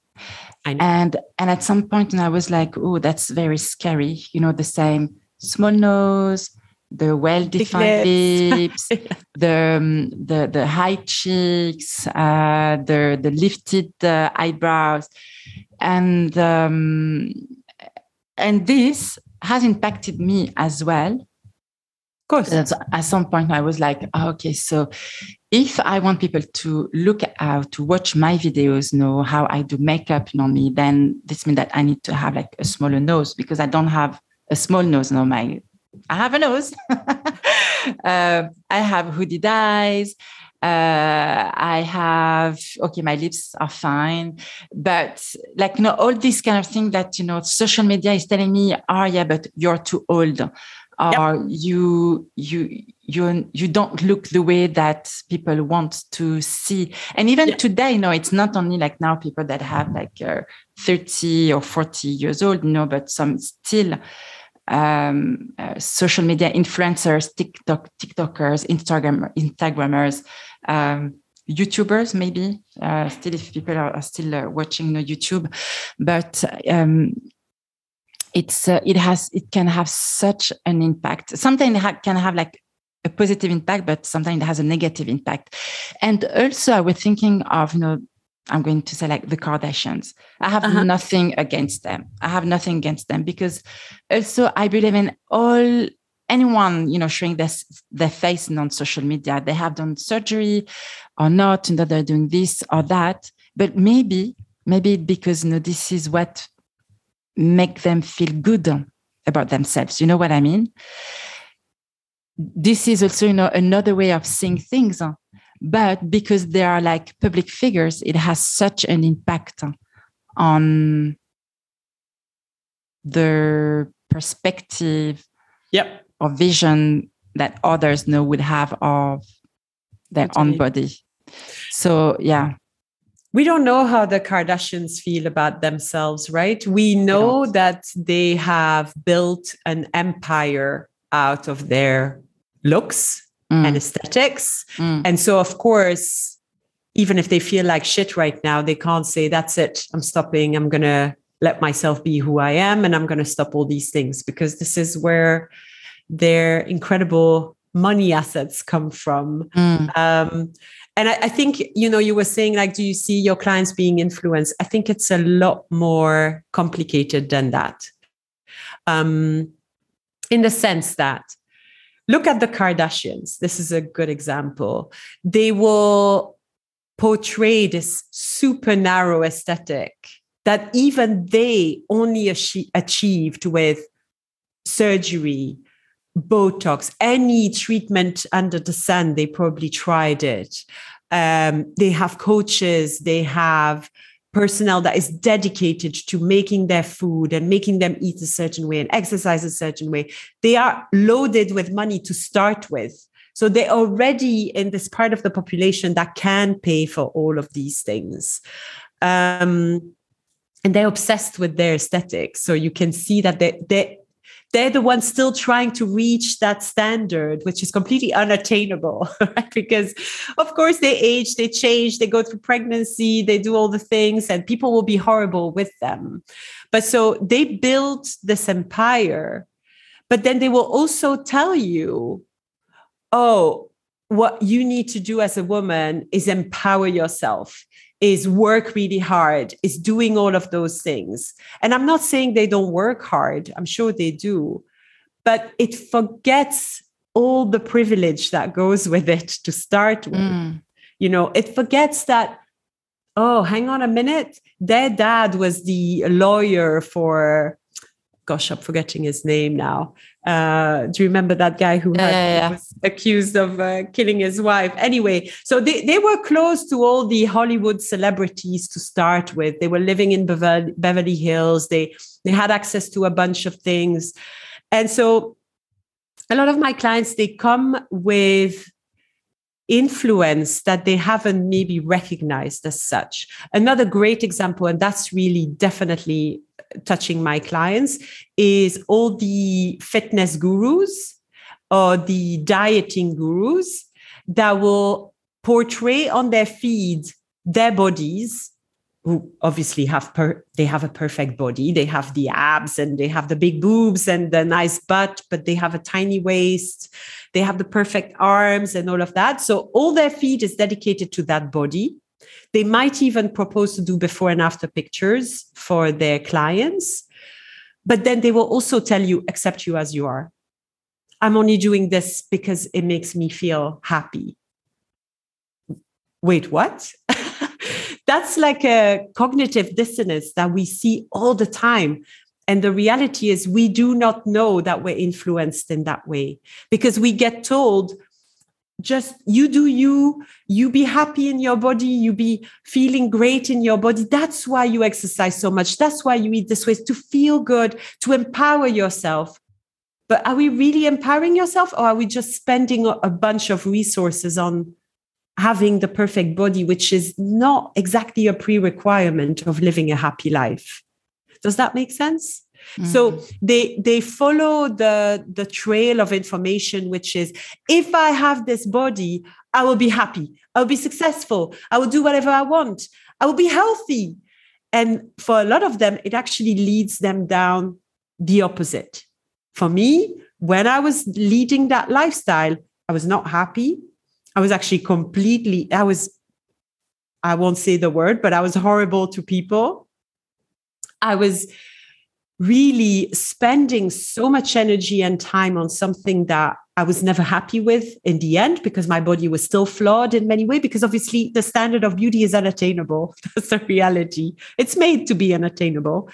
And and at some point and i was like oh that's very scary. You know the same small nose the well-defined lips, the, um, the the high cheeks, uh, the the lifted uh, eyebrows, and um, and this has impacted me as well Of course. At some point, I was like, oh, okay, so if I want people to look at, to watch my videos, know how I do makeup on me, then this means that I need to have like a smaller nose because I don't have a small nose. No, my I have a nose. uh, I have hooded eyes. Uh, I have okay, my lips are fine, but like you know, all this kind of thing that you know, social media is telling me, oh yeah, but you're too old, or yep. you you you you don't look the way that people want to see. And even today, you know, it's not only like now people that have like uh, 30 or 40 years old, you know, but some still um, uh, social media influencers, TikTok, TikTokers, Instagram, Instagrammers, um, YouTubers, maybe uh, still if people are, still uh, watching YouTube, but um, it's uh, it has it can have such an impact. Sometimes it ha- can have like a positive impact, but sometimes it has a negative impact. And also, I was thinking of you know I'm going to say like the Kardashians. I have uh-huh. nothing against them. I have nothing against them because also I believe in all anyone you know showing their their face on social media. They have done surgery or not, and that they're doing this or that. But maybe maybe because you know this is what make them feel good about themselves. You know what I mean? This is also you know another way of seeing things but because they are like public figures it has such an impact on the perspective yep. or vision that others know would have of their own body. So yeah. We don't know how the Kardashians feel about themselves, right? We know that they have built an empire out of their looks mm. and aesthetics. Mm. And so, of course, even if they feel like shit right now, they can't say, that's it, I'm stopping, I'm going to let myself be who I am, and I'm going to stop all these things because this is where their incredible money assets come from. Mm. Um, and I, I, think, you know, you were saying, like, do you see your clients being influenced? I think it's a lot more complicated than that. Um, in the sense that Look at the Kardashians. This is a good example. They will portray this super narrow aesthetic that even they only achieved with surgery, Botox, any treatment under the sun, they probably tried it. Um, they have coaches, they have personnel that is dedicated to making their food and making them eat a certain way and exercise a certain way. They are loaded with money to start with. So they're already in this part of the population that can pay for all of these things. Um, and they're obsessed with their aesthetics. So you can see that they, they they're the ones still trying to reach that standard, which is completely unattainable, right? Because, of course, they age, they change, they go through pregnancy, they do all the things, and people will be horrible with them. But so they build this empire, but then they will also tell you, oh, what you need to do as a woman is empower yourself is work really hard, is doing all of those things. And I'm not saying they don't work hard, I'm sure they do, but it forgets all the privilege that goes with it to start with. Mm. You know, it forgets that, oh, hang on a minute, their dad was the lawyer for gosh, I'm forgetting his name now. Uh, do you remember that guy who had, yeah, was accused of uh, killing his wife? Anyway, so they, they were close to all the Hollywood celebrities to start with. They were living in Beverly, Beverly Hills. They they had access to a bunch of things, and so a lot of my clients they come with influence that they haven't maybe recognized as such. Another great example, and that's really definitely touching my clients is all the fitness gurus or the dieting gurus that will portray on their feed their bodies who obviously have per they have a perfect body. They have the abs and they have the big boobs and the nice butt but they have a tiny waist. They have the perfect arms and all of that. So all their feed is dedicated to that body they might even propose to do before and after pictures for their clients. But then they will also tell you, accept you as you are. I'm only doing this because it makes me feel happy. Wait, what? That's like a cognitive dissonance that we see all the time. And the reality is, we do not know that we're influenced in that way because we get told just you do you you be happy in your body you be feeling great in your body. That's why you exercise so much. That's why you eat this way to feel good to empower yourself. But are we really empowering yourself or are we just spending a bunch of resources on having the perfect body which is not exactly a pre-requirement of living a happy life? Does that make sense so mm-hmm. they they follow the the trail of information, which is if I have this body, I will be happy, I will be successful, I will do whatever I want, I will be healthy. And for a lot of them, it actually leads them down the opposite. For me, when I was leading that lifestyle, I was not happy. I was actually completely, I was, I won't say the word, but I was horrible to people. I was really spending so much energy and time on something that I was never happy with in the end because my body was still flawed in many ways. Because obviously, the standard of beauty is unattainable. That's the reality. It's made to be unattainable.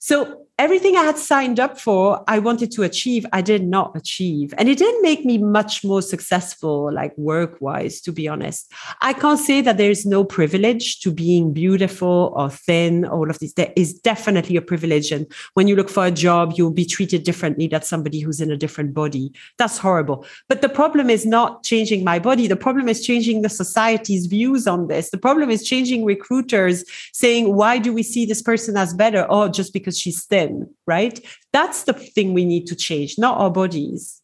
So everything I had signed up for, I wanted to achieve, I did not achieve. And it didn't make me much more successful, like work wise, to be honest. I can't say that there's no privilege to being beautiful or thin, all of this. There is definitely a privilege. And when you look for a job, you'll be treated differently than somebody who's in a different body. That's horrible. But the problem is not changing my body. The problem is changing the society's views on this. The problem is changing recruiters saying, why do we see this person as better? Oh, just because she's thin right? That's the thing we need to change, not our bodies.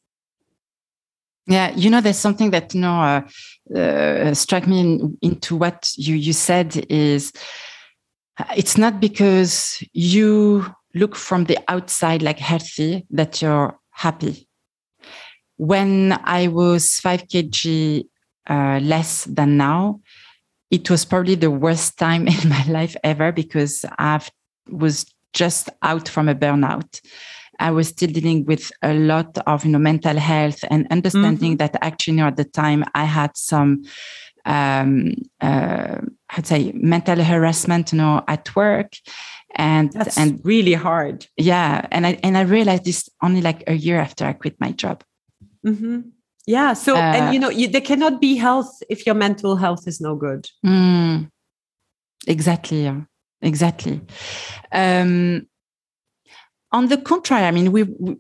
Yeah, you know, there's something that you know uh, uh, struck me in, into what you you said is it's not because you look from the outside like healthy that you're happy. When I was five kg uh, less than now, it was probably the worst time in my life ever because I was just out from a burnout. I was still dealing with a lot of you know mental health and understanding mm-hmm. that actually you know, at the time I had some um uh I'd say mental harassment you know at work. And That's and really hard. Yeah. And I and I realized this only like a year after I quit my job. Mm-hmm. yeah. So uh, and you know you, there cannot be health if your mental health is no good. Mm, exactly yeah exactly. Um, on the contrary, I mean, we, we,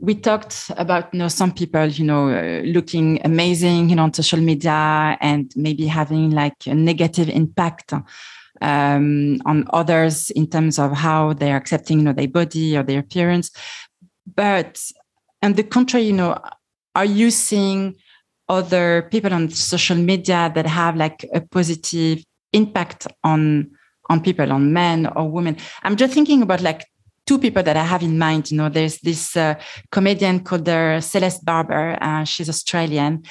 we talked about you know some people you know uh, looking amazing you know on social media and maybe having like a negative impact um, on others in terms of how they're accepting you know their body or their appearance. But on the contrary, you know, are you seeing other people on social media that have like a positive impact on on people, on men or women. I'm just thinking about like two people that I have in mind. You know, there's this uh, comedian called uh, Celeste Barber. Uh, she's Australian,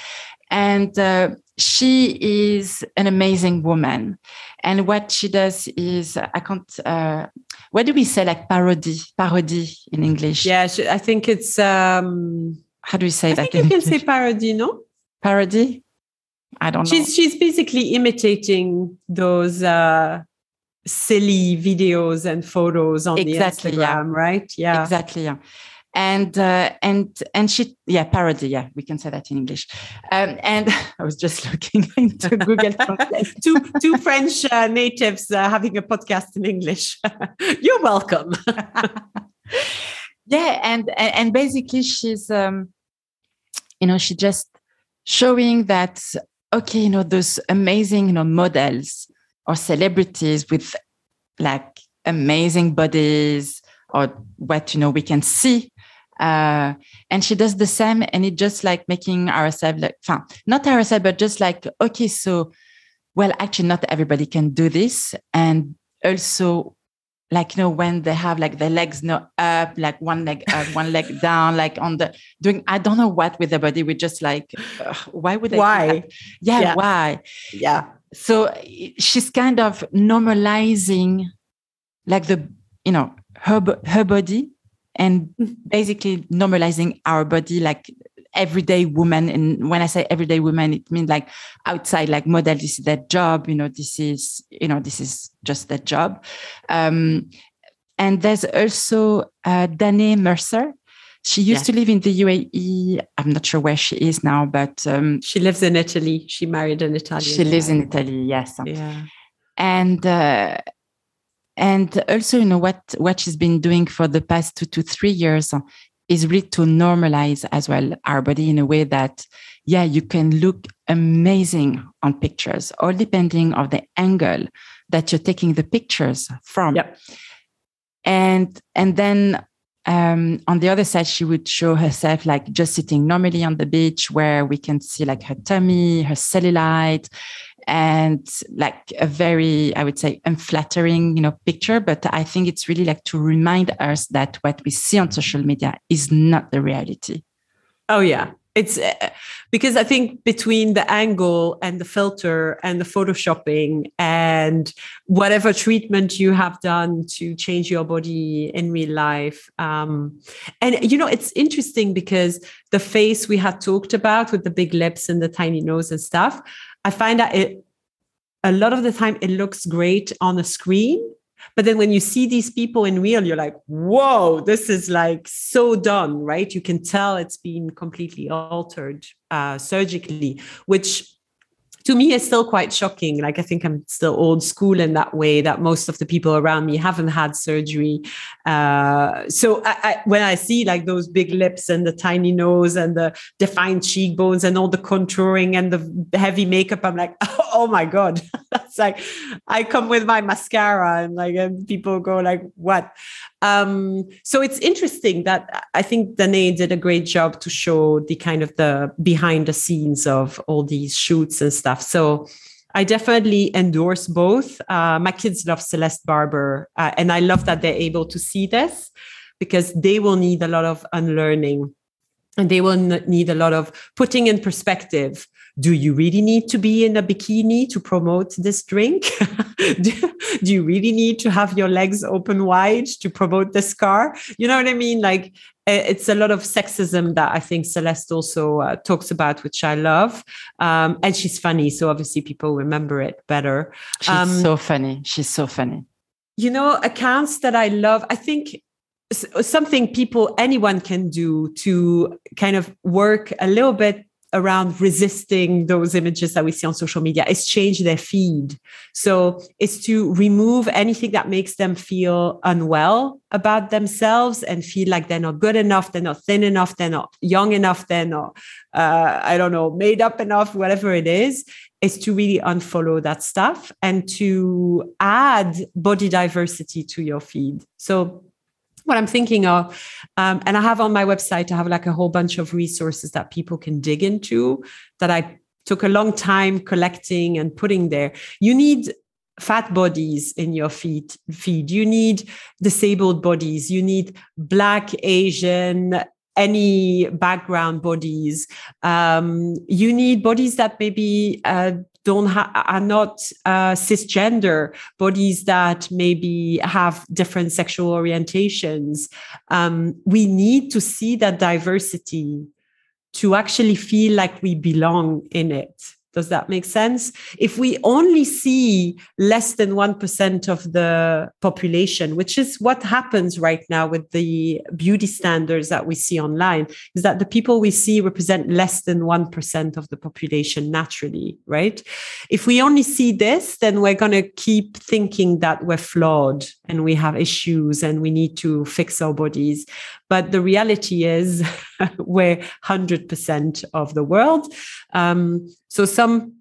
and uh, she is an amazing woman. And what she does is, I can't. Uh, what do we say? Like parody, parody in English? Yeah, I think it's. Um, How do we say I that? Think you can say parody, no? Parody. I don't know. She's she's basically imitating those uh, silly videos and photos on exactly, the Instagram, yeah. right? Yeah, exactly. Yeah, and uh, and and she, yeah, parody. Yeah, we can say that in English. Um, and I was just looking into Google two two French uh, natives uh, having a podcast in English. You're welcome. yeah, and and basically she's, um, you know, she just showing that okay, you know, those amazing, you know, models or celebrities with like amazing bodies or what you know we can see uh, and she does the same and it just like making ourselves like fun not ourselves but just like okay so well actually not everybody can do this. And also like you know when they have like their legs no up like one leg up one leg down like on the doing i don't know what with the body we just like uh, why would they why? Yeah, yeah, why? Yeah so she's kind of normalizing like the you know her her body and mm-hmm. basically normalizing our body like everyday woman. And when I say everyday woman, it means like outside, like model, this is their job, you know, this is, you know, this is just their job. Um, and there's also uh, Danae Mercer. She used to live in the UAE. I'm not sure where she is now, but um, she lives in Italy. She married an Italian. She lives in Italy, yes. Yeah. And uh, and also, you know what what she's been doing for the past two to three years is really to normalize as well our body in a way that yeah you can look amazing on pictures all depending on the angle that you're taking the pictures from yep. and and then um, on the other side she would show herself like just sitting normally on the beach where we can see like her tummy her cellulite and like a very i would say unflattering you know picture. But i think it's really like to remind us that what we see on social media is not the reality. Oh yeah it's uh, because i think between the angle and the filter and the photoshopping and whatever treatment you have done to change your body in real life um, and you know it's interesting because the face we had talked about with the big lips and the tiny nose and stuff I find that it a lot of the time it looks great on the screen. But then when you see these people in real, you're like, whoa, this is like so done, right? You can tell it's been completely altered uh, surgically, which to me is still quite shocking. Like I think I'm still old school in that way that most of the people around me haven't had surgery. Uh, so I, I, when I see like those big lips and the tiny nose and the defined cheekbones and all the contouring and the heavy makeup, I'm like, oh my god, that's like I come with my mascara and like and people go like, what? Um, so it's interesting that I think Danae did a great job to show the kind of the behind the scenes of all these shoots and stuff. So I definitely endorse both. Uh, my kids love Celeste Barber, uh, and I love that they're able to see this because they will need a lot of unlearning and they will need a lot of putting in perspective do you really need to be in a bikini to promote this drink? do, do, you really need to have your legs open wide to promote this car? You know what I mean? Like it's a lot of sexism that I think Celeste also uh, talks about, which I love. Um, and she's funny. So obviously people remember it better. She's um, so funny. She's so funny. You know, accounts that I love, I think something people anyone can do to kind of work a little bit around resisting those images that we see on social media is change their feed. So it's to remove anything that makes them feel unwell about themselves and feel like they're not good enough, they're not thin enough, they're not young enough, they're not, uh, I don't know, made up enough, whatever it is, is to really unfollow that stuff and to add body diversity to your feed. So what I'm thinking of. Um, and I have on my website, I have like a whole bunch of resources that people can dig into that I took a long time collecting and putting there. You need fat bodies in your feed feed you need disabled bodies you need black asian any background bodies um, you need bodies that maybe uh, don't ha- are not uh, cisgender bodies that maybe have different sexual orientations. Um, we need to see that diversity to actually feel like we belong in it. Does that make sense? If we only see less than 1% of the population, which is what happens right now with the beauty standards that we see online, is that the people we see represent less than 1% of the population naturally, right? If we only see this, then we're going to keep thinking that we're flawed and we have issues and we need to fix our bodies. But the reality is, we're 100% of the world. Um, so some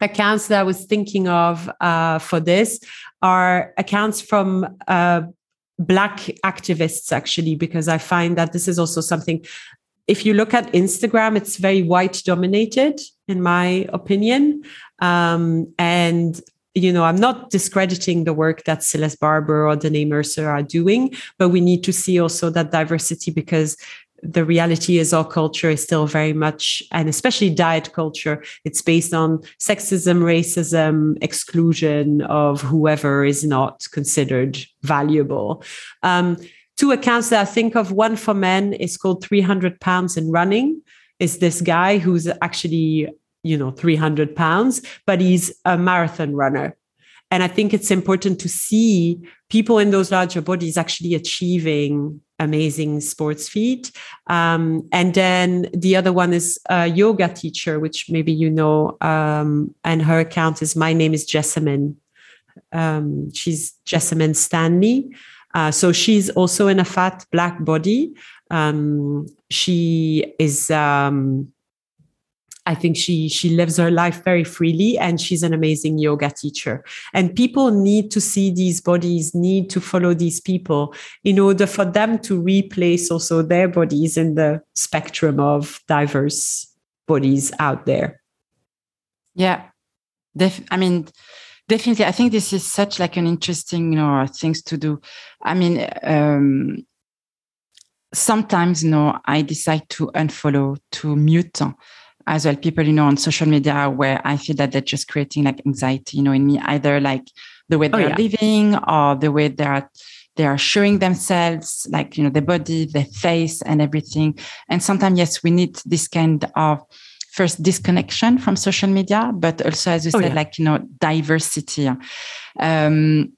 accounts that I was thinking of uh, for this are accounts from uh, Black activists, actually, because I find that this is also something. If you look at Instagram, it's very white dominated, in my opinion. Um, and you know, I'm not discrediting the work that Celeste Barber or Danae Mercer are doing, but we need to see also that diversity because the reality is our culture is still very much, and especially diet culture, it's based on sexism, racism, exclusion of whoever is not considered valuable. Um, two accounts that I think of one for men is called 300 pounds in running. is this guy who's actually you know 300 pounds but he's a marathon runner. And i think it's important to see people in those larger bodies actually achieving amazing sports feat. Um, and then the other one is a yoga teacher which maybe you know um, and her account is my name is jessamyn. Um, she's jessamyn stanley. Uh, so she's also in a fat black body. Um, she is um, I think she she lives her life very freely and she's an amazing yoga teacher. And people need to see these bodies, need to follow these people in order for them to replace also their bodies in the spectrum of diverse bodies out there. Yeah. Def- I mean, definitely. I think this is such like an interesting, you know, things to do. I mean, um, sometimes, you know, I decide to unfollow, to mute as well people you know on social media where i feel that they're just creating like anxiety you know in me either like the way oh, they're oh, yeah. living or the way they're they are showing themselves like you know their body their face and everything and sometimes yes we need this kind of first disconnection from social media but also as you oh, said yeah. like you know diversity um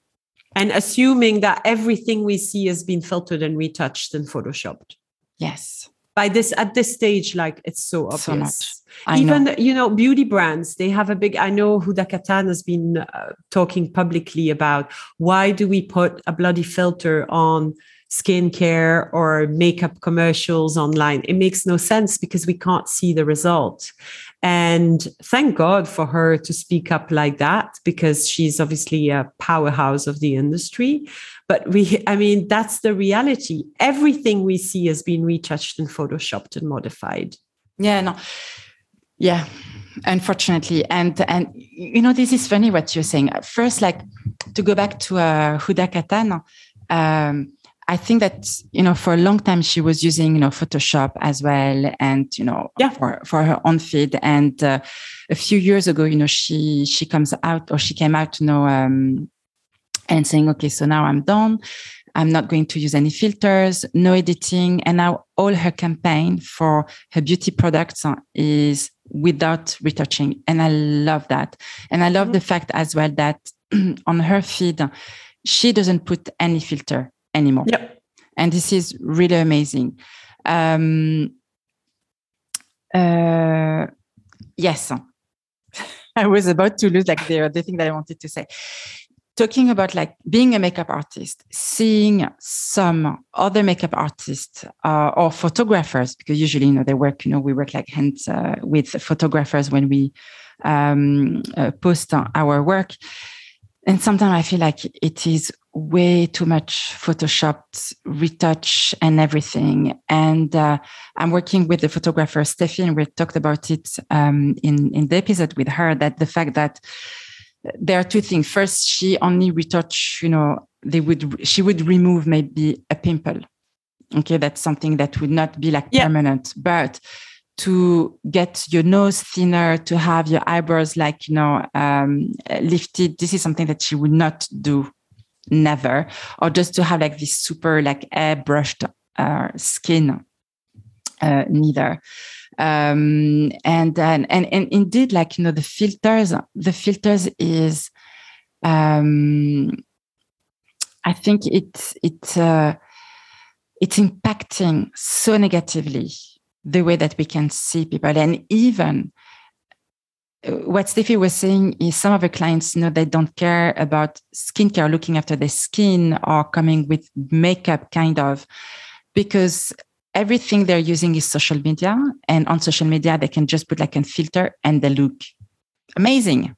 and assuming that everything we see has been filtered and retouched and photoshopped yes by this at this stage like it's so obvious. so even know. you know beauty brands they have a big i know huda kattan has been uh, talking publicly about why do we put a bloody filter on skincare or makeup commercials online? It makes no sense because we can't see the result. And thank god for her to speak up like that because she's obviously a powerhouse of the industry but we i mean that's the reality. Everything we see has been retouched and photoshopped and modified. Yeah no. Yeah unfortunately. And and you know this is funny what you're saying. First like to go back to uh, huda kattan um, I think that you know for a long time she was using you know Photoshop as well, and you know yeah. for for her own feed. And uh, a few years ago, you know she she comes out or she came out, you know, um, and saying, okay, so now I'm done. I'm not going to use any filters, no editing. And now all her campaign for her beauty products is without retouching. And I love that. And I love mm-hmm. the fact as well that on her feed, she doesn't put any filter anymore. Yep. And this is really amazing. Um, uh, yes. I was about to lose like the, the thing that I wanted to say talking about like being a makeup artist, seeing some other makeup artists uh, or photographers, because usually, you know, they work, you know, we work like hands uh, with photographers when we um, uh, post our work. And sometimes I feel like it is way too much photoshopped, retouch and everything. And uh, I'm working with the photographer Steffi, and we talked about it um, in, in the episode with her that the fact that there are two things. First, she only retouch, you know, they would she would remove maybe a pimple. Okay, that's something that would not be like yeah. permanent, but to get your nose thinner, to have your eyebrows like you know um, lifted, this is something that she would not do, never, or just to have like this super like airbrushed uh, skin, uh, neither um, and, and and and indeed like you know the filters the filters is um, i think it's it's uh, it's impacting so negatively the way that we can see people. And even uh, what Steffi was saying is some of the clients you know they don't care about skincare looking after their skin or coming with makeup kind of because everything they're using is social media. And on social media, they can just put like a filter and they look amazing.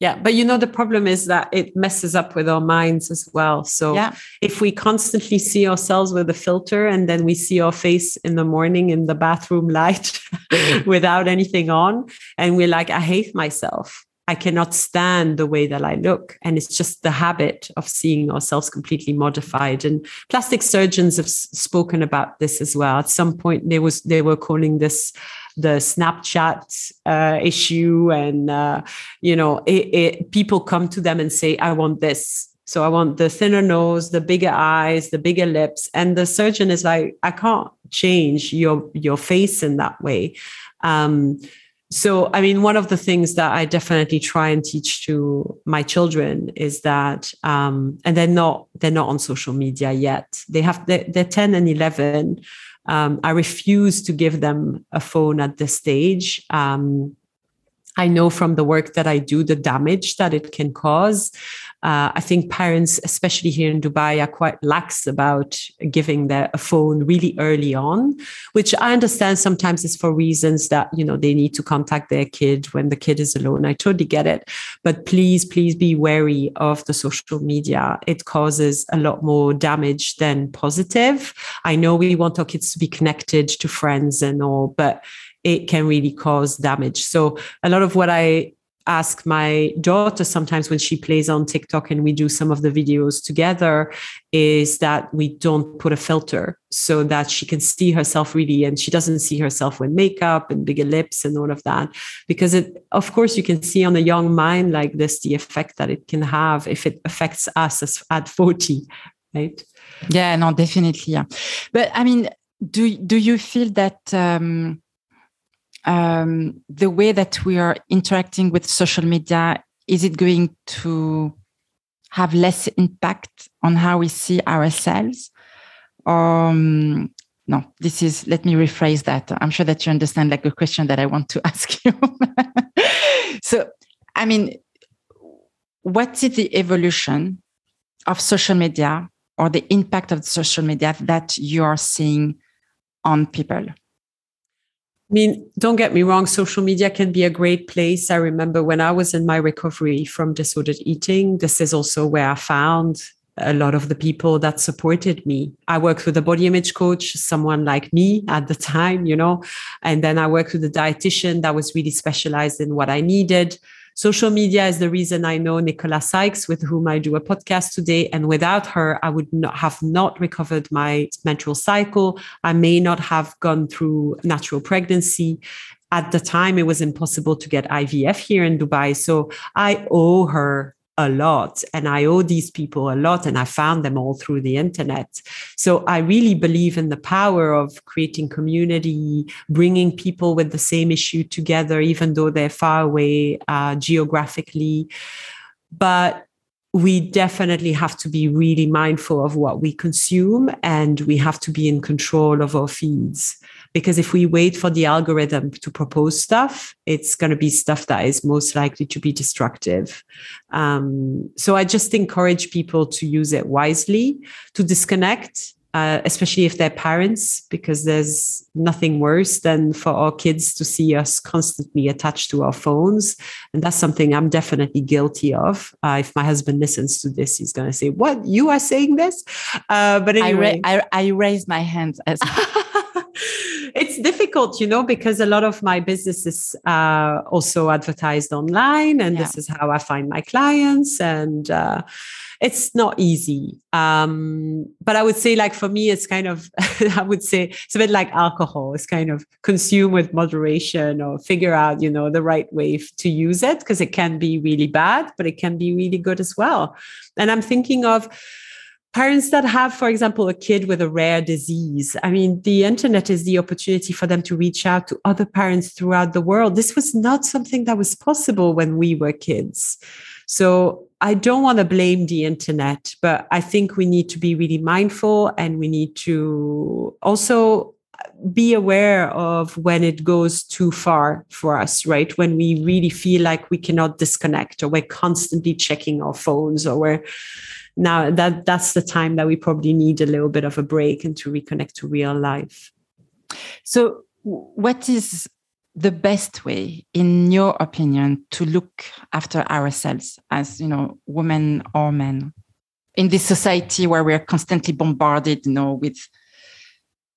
Yeah, but you know, the problem is that it messes up with our minds as well. So yeah. if we constantly see ourselves with a filter and then we see our face in the morning in the bathroom light without anything on, and we're like, I hate myself. I cannot stand the way that I look. And it's just the habit of seeing ourselves completely modified. And plastic surgeons have spoken about this as well. At some point, they was they were calling this the Snapchat uh, issue, and uh, you know, it, it, people come to them and say, "I want this." So I want the thinner nose, the bigger eyes, the bigger lips. And the surgeon is like, I can't change your your face in that way. Um, so i mean one of the things that i definitely try and teach to my children is that um, and they're not they're not on social media yet. They have they're, they're 10 and 11 um, i refuse to give them a phone at this stage. Um, I know from the work that I do the damage that it can cause. Uh, I think parents, especially here in Dubai, are quite lax about giving their a phone really early on, which I understand sometimes is for reasons that you know they need to contact their kid when the kid is alone. I totally get it, but please, please be wary of the social media. It causes a lot more damage than positive. I know we want our kids to be connected to friends and all, but it can really cause damage. So a lot of what I ask my daughter sometimes when she plays on TikTok and we do some of the videos together is that we don't put a filter so that she can see herself really and she doesn't see herself with makeup and bigger lips and all of that. Because it of course you can see on a young mind like this the effect that it can have if it affects us as, at 40 right? Yeah no definitely yeah. But i mean do do you feel that um um, the way that we are interacting with social media is it going to have less impact on how we see ourselves? Um, no this is let me rephrase that. I'm sure that you understand like a question that i want to ask you. So i mean what is the evolution of social media or the impact of social media that you are seeing on people I mean, don't get me wrong, social media can be a great place. I remember when I was in my recovery from disordered eating, this is also where I found a lot of the people that supported me. I worked with a body image coach, someone like me at the time, you know, and then I worked with a dietitian that was really specialized in what I needed. Social media is the reason I know Nicola Sykes, with whom I do a podcast today. And without her, I would not have not recovered my menstrual cycle. I may not have gone through natural pregnancy. At the time, it was impossible to get IVF here in Dubai. So I owe her a lot and I owe these people a lot and I found them all through the internet. So I really believe in the power of creating community, bringing people with the same issue together, even though they're far away uh, geographically. But we definitely have to be really mindful of what we consume and we have to be in control of our feeds because if we wait for the algorithm to propose stuff it's going to be stuff that is most likely to be destructive um, so i just encourage people to use it wisely to disconnect uh, especially if they're parents, because there's nothing worse than for our kids to see us constantly attached to our phones. And that's something I'm definitely guilty of. Uh, if my husband listens to this, he's going to say, What? You are saying this? Uh, but anyway. I, ra- I, I raise my hands as it's difficult, you know, because a lot of my business is uh, also advertised online, and yeah. this is how I find my clients, and uh, it's not easy. Um, but I would say, like for me, it's kind of, I would say, it's a bit like alcohol. It's kind of consume with moderation, or figure out, you know, the right way to use it because it can be really bad, but it can be really good as well. And I'm thinking of parents that have, for example, a kid with a rare disease. I mean, the internet is the opportunity for them to reach out to other parents throughout the world. This was not something that was possible when we were kids. So I don't want to blame the internet, but I think we need to be really mindful and we need to also be aware of when it goes too far for us, right? When we really feel like we cannot disconnect or we're constantly checking our phones or we're now that that's the time that we probably need a little bit of a break and to reconnect to real life. So what is the best way in your opinion to look after ourselves as you know women or men in this society where we're constantly bombarded you know with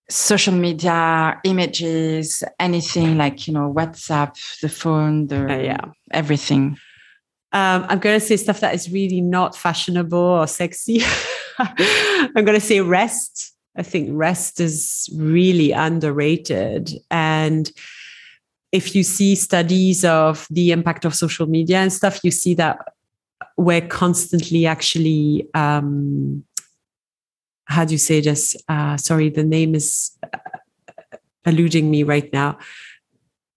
social media images anything like you know whatsapp the phone the uh, yeah. everything um, I'm going to say stuff that is really not fashionable or sexy. I'm going to say rest. I think rest is really underrated. And if you see studies of the impact of social media and stuff, you see that we're constantly actually um, how do you say this? Uh, sorry, the name is uh, eluding me right now.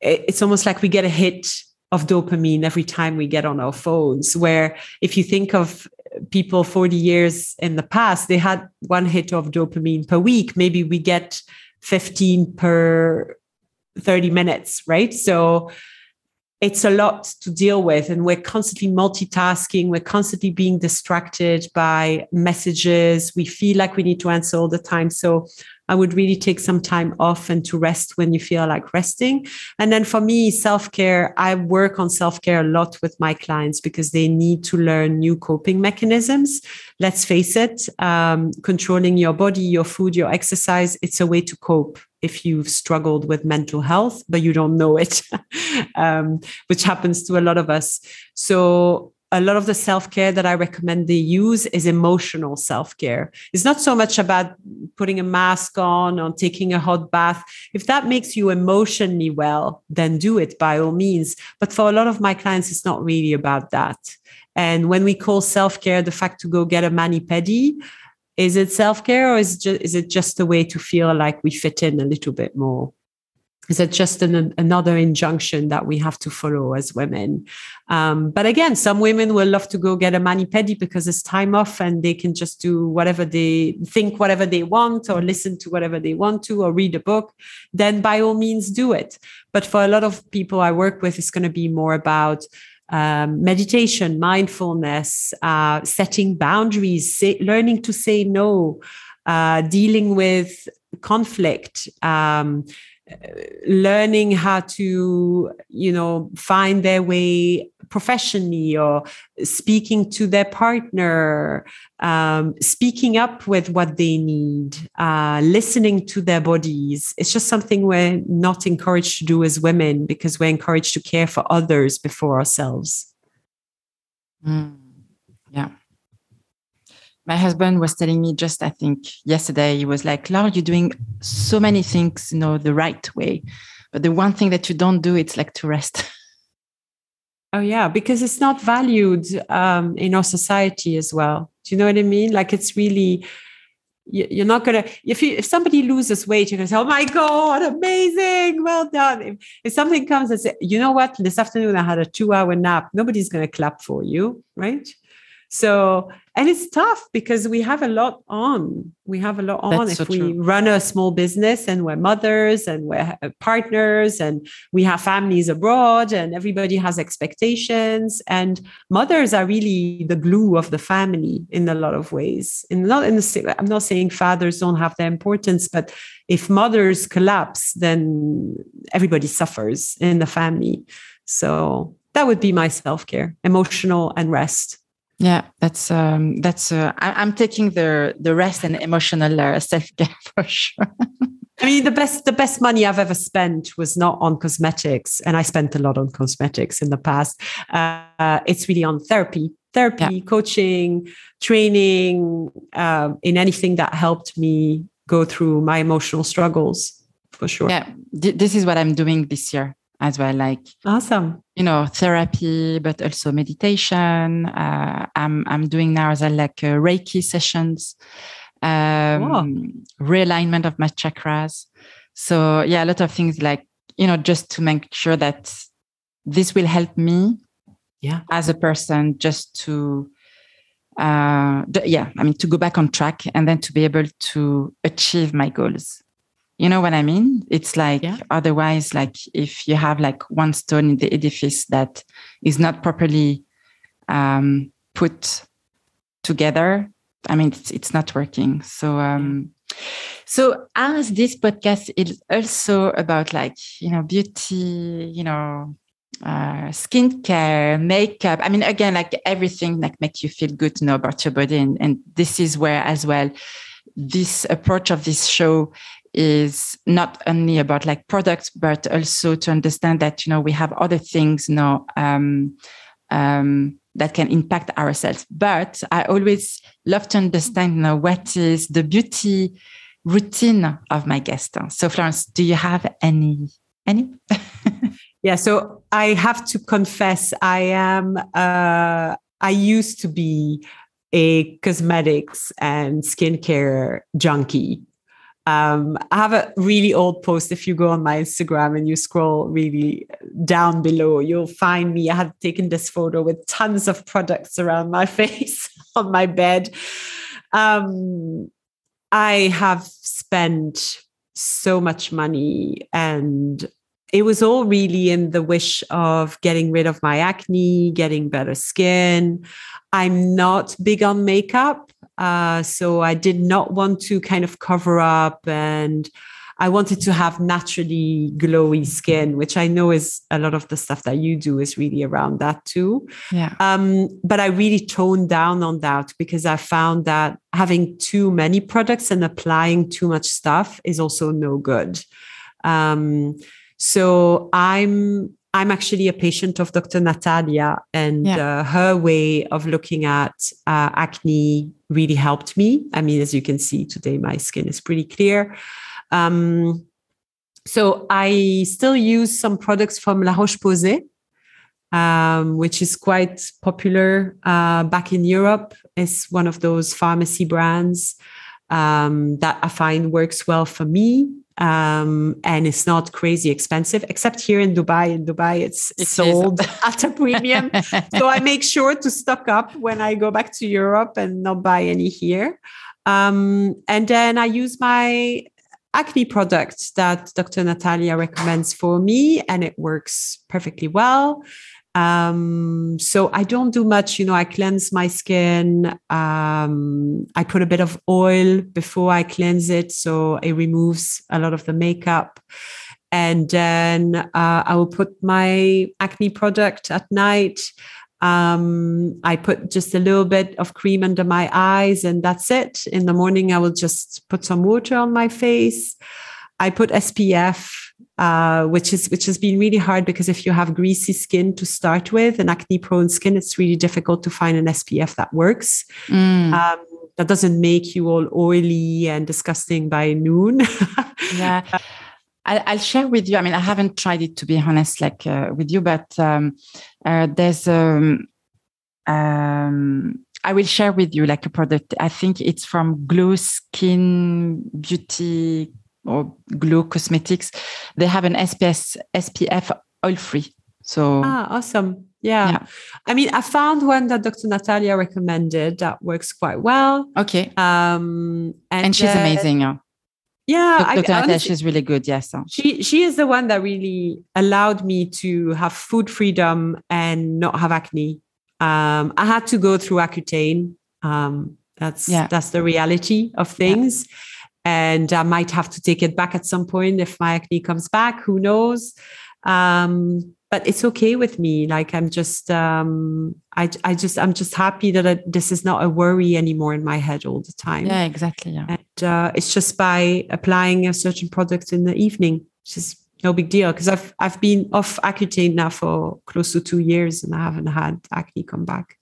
It's almost like we get a hit of dopamine every time we get on our phones. Where if you think of people 40 years in the past, they had one hit of dopamine per week. Maybe we get 15 per 30 minutes, right? So it's a lot to deal with and we're constantly multitasking we're constantly being distracted by messages we feel like we need to answer all the time so i would really take some time off and to rest when you feel like resting and then for me self-care i work on self-care a lot with my clients because they need to learn new coping mechanisms let's face it um, controlling your body your food your exercise it's a way to cope if you've struggled with mental health, but you don't know it, um, which happens to a lot of us. So, a lot of the self care that I recommend they use is emotional self care. It's not so much about putting a mask on or taking a hot bath. If that makes you emotionally well, then do it by all means. But for a lot of my clients, it's not really about that. And when we call self care the fact to go get a mani pedi, is it self-care or is, just, is it just a way to feel like we fit in a little bit more is it just an, another injunction that we have to follow as women? Um, but again some women will love to go get a mani pedi because it's time off and they can just do whatever they think whatever they want or listen to whatever they want to or read a book. Then by all means do it. But for a lot of people i work with it's going to be more about um, meditation, mindfulness, uh, setting boundaries, say, learning to say no, uh, dealing with conflict, um, learning how to, you know, find their way professionally or speaking to their partner, um, speaking up with what they need, uh, listening to their bodies. It's just something we're not encouraged to do as women because we're encouraged to care for others before ourselves. Mm, yeah. My husband was telling me just, I think, yesterday, he was like, Laura, you're doing so many things, you know, the right way. But the one thing that you don't do, it's like to rest. Oh yeah, because it's not valued um, in our society as well. Do you know what I mean? Like it's really you're not gonna if you if somebody loses weight, you're gonna say, "Oh my god, amazing, well done." If, if something comes and say, "You know what? This afternoon I had a two-hour nap," nobody's gonna clap for you, right? So, and it's tough because we have a lot on. We have a lot on That's if so we true. run a small business and we're mothers and we're uh, partners and we have families abroad and everybody has expectations. And mothers are really the glue of the family in a lot of ways. And not in the I'm not saying fathers don't have their importance, but if mothers collapse, then everybody suffers in the family. So that would be my self care, emotional and rest. Yeah, that's um, that's. Uh, I, am taking the the rest and emotional uh, self care for sure. I mean, the best the best money I've ever spent was not on cosmetics, and I spent a lot on cosmetics in the past. Uh, it's really on therapy, therapy, yeah. coaching, training, um, in anything that helped me go through my emotional struggles. For sure. Yeah, this is what I'm doing this year as well like awesome. you know therapy but also meditation. Uh, i'm i'm doing now as well like uh, reiki sessions um, realignment of my chakras. So yeah a lot of things like you know just to make sure that this will help me yeah. as a person just to uh yeah i mean to go back on track and then to be able to achieve my goals you know what I mean? It's like yeah. otherwise, like if you have like one stone in the edifice that is not properly um, put together, I mean, it's, it's not working. So, um, so as this podcast is also about like, you know, beauty, you know, uh, skincare, makeup. I mean, again, like everything like make you feel good to know about your body. And, and this is where as well, this approach of this show is not only about like products, but also to understand that you know we have other things you know um, um, that can impact ourselves. But I always love to understand you know what is the beauty routine of my guest. So Florence, do you have any any? yeah, so I have to confess I am uh, I used to be a cosmetics and skincare junkie. Um, I have a really old post. If you go on my Instagram and you scroll really down below, you'll find me. I had taken this photo with tons of products around my face on my bed. Um, I have spent so much money and it was all really in the wish of getting rid of my acne, getting better skin. I'm not big on makeup. Uh, so I did not want to kind of cover up and I wanted to have naturally glowy skin, which I know is a lot of the stuff that you do is really around that too. Yeah. Um, but I really toned down on that because I found that having too many products and applying too much stuff is also no good. Um, so I'm I'm actually a patient of Dr. Natalia, and yeah. uh, her way of looking at uh, acne really helped me. I mean, as you can see today, my skin is pretty clear. Um, so I still use some products from La Roche Posay, um, which is quite popular uh, back in Europe. It's one of those pharmacy brands um, that I find works well for me um, and it's not crazy expensive, except here in Dubai. In Dubai, it's it sold at a premium. so I make sure to stock up when I go back to Europe and not buy any here. Um, and then I use my acne product that Dr. Natalia recommends for me, and it works perfectly well. Um, so I don't do much, you know, I cleanse my skin. Um, I put a bit of oil before I cleanse it. So it removes a lot of the makeup. And then uh, I will put my acne product at night. Um, I put just a little bit of cream under my eyes, and that's it. In the morning, I will just put some water on my face. I put SPF uh, which is which has been really hard because if you have greasy skin to start with and acne prone skin, it's really difficult to find an SPF that works. Mm. Um, that doesn't make you all oily and disgusting by noon. yeah. I'll share with you. I mean, I haven't tried it to be honest, like uh, with you, but um, uh, there's um, um, I will share with you like a product. I think it's from Glo Skin Beauty or Glow Cosmetics, they have an SPS, SPF oil free. So ah, awesome. Yeah. yeah. I mean, I found one that Dr. Natalia recommended that works quite well. Okay. Um, and, and she's uh, amazing. Yeah. Yeah, Dr. I, Natalia, honestly, she's really good. Yes. She she is the one that really allowed me to have food freedom and not have acne. Um, I had to go through Accutane. Um, that's yeah. that's the reality of things. Yeah and I might have to take it back at some point if my acne comes back. Who knows? Um, but it's okay with me. Like I'm just, um, I, I just, I'm just happy that I, this is not a worry anymore in my head all the time. Yeah, exactly. Yeah. And uh, it's just by applying a certain product in the evening, which is no big deal because I've, I've been off Accutane now for close to two years and I haven't had acne come back.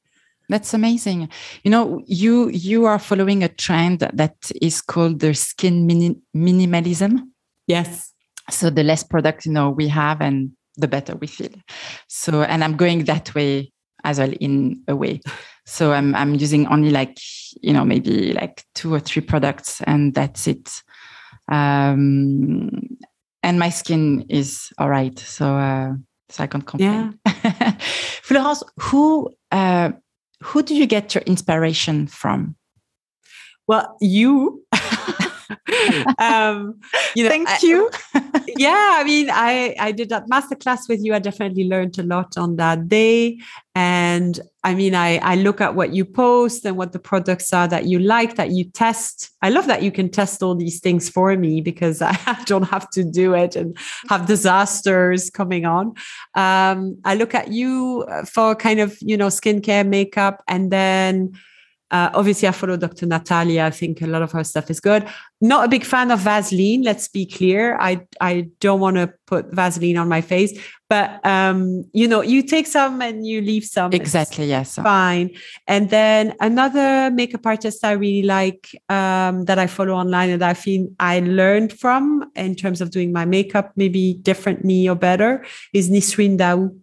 That's amazing. You know, you you are following a trend that is called the skin mini- minimalism. Yes. So the less product you know we have, and the better we feel. So, and I'm going that way as well in a way. So I'm I'm using only like you know maybe like two or three products, and that's it. Um, and my skin is all right. So. Uh, so I can't complain. Yeah. Florence, who uh, who do you get your inspiration from? Well, you. um, you know, Thank I, you. yeah, I mean, I I did that masterclass with you. I definitely learned a lot on that day, and I mean, I I look at what you post and what the products are that you like, that you test. I love that you can test all these things for me because I don't have to do it and have disasters coming on. Um, I look at you for kind of you know skincare, makeup, and then uh, obviously, I follow Dr. Natalia. I think a lot of her stuff is good. Not a big fan of Vaseline. Let's be clear. I I don't want to put Vaseline on my face, but um, you know, you take some and you leave some. Exactly. Yes. Fine. And then another makeup artist I really like um, that I follow online and I feel I learned from in terms of doing my makeup, maybe differently or better, is Nisreen Daou.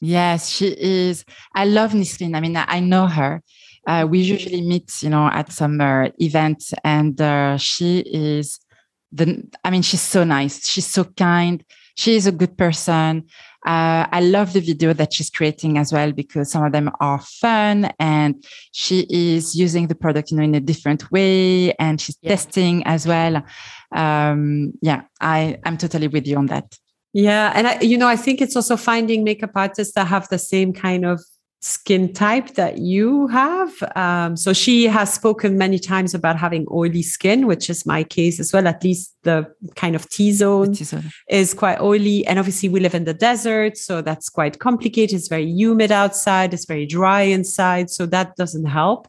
Yes, she is. I love Nisreen. I mean, I know her. Uh, we usually meet, you know, at some uh, events, and uh, she is the. I mean, she's so nice. She's so kind. She is a good person. Uh, I love the video that she's creating as well because some of them are fun and she is using the product, you know, in a different way and she's yeah. testing as well. Um, yeah, I, I'm totally with you on that. Yeah. And I, you know, I think it's also finding makeup artists that have the same kind of skin type that you have. Um, so she has spoken many times about having oily skin, which is my case as well. At least the kind of T zone is quite oily. And obviously, we live in the desert. So that's quite complicated. It's very humid outside, it's very dry inside. So that doesn't help.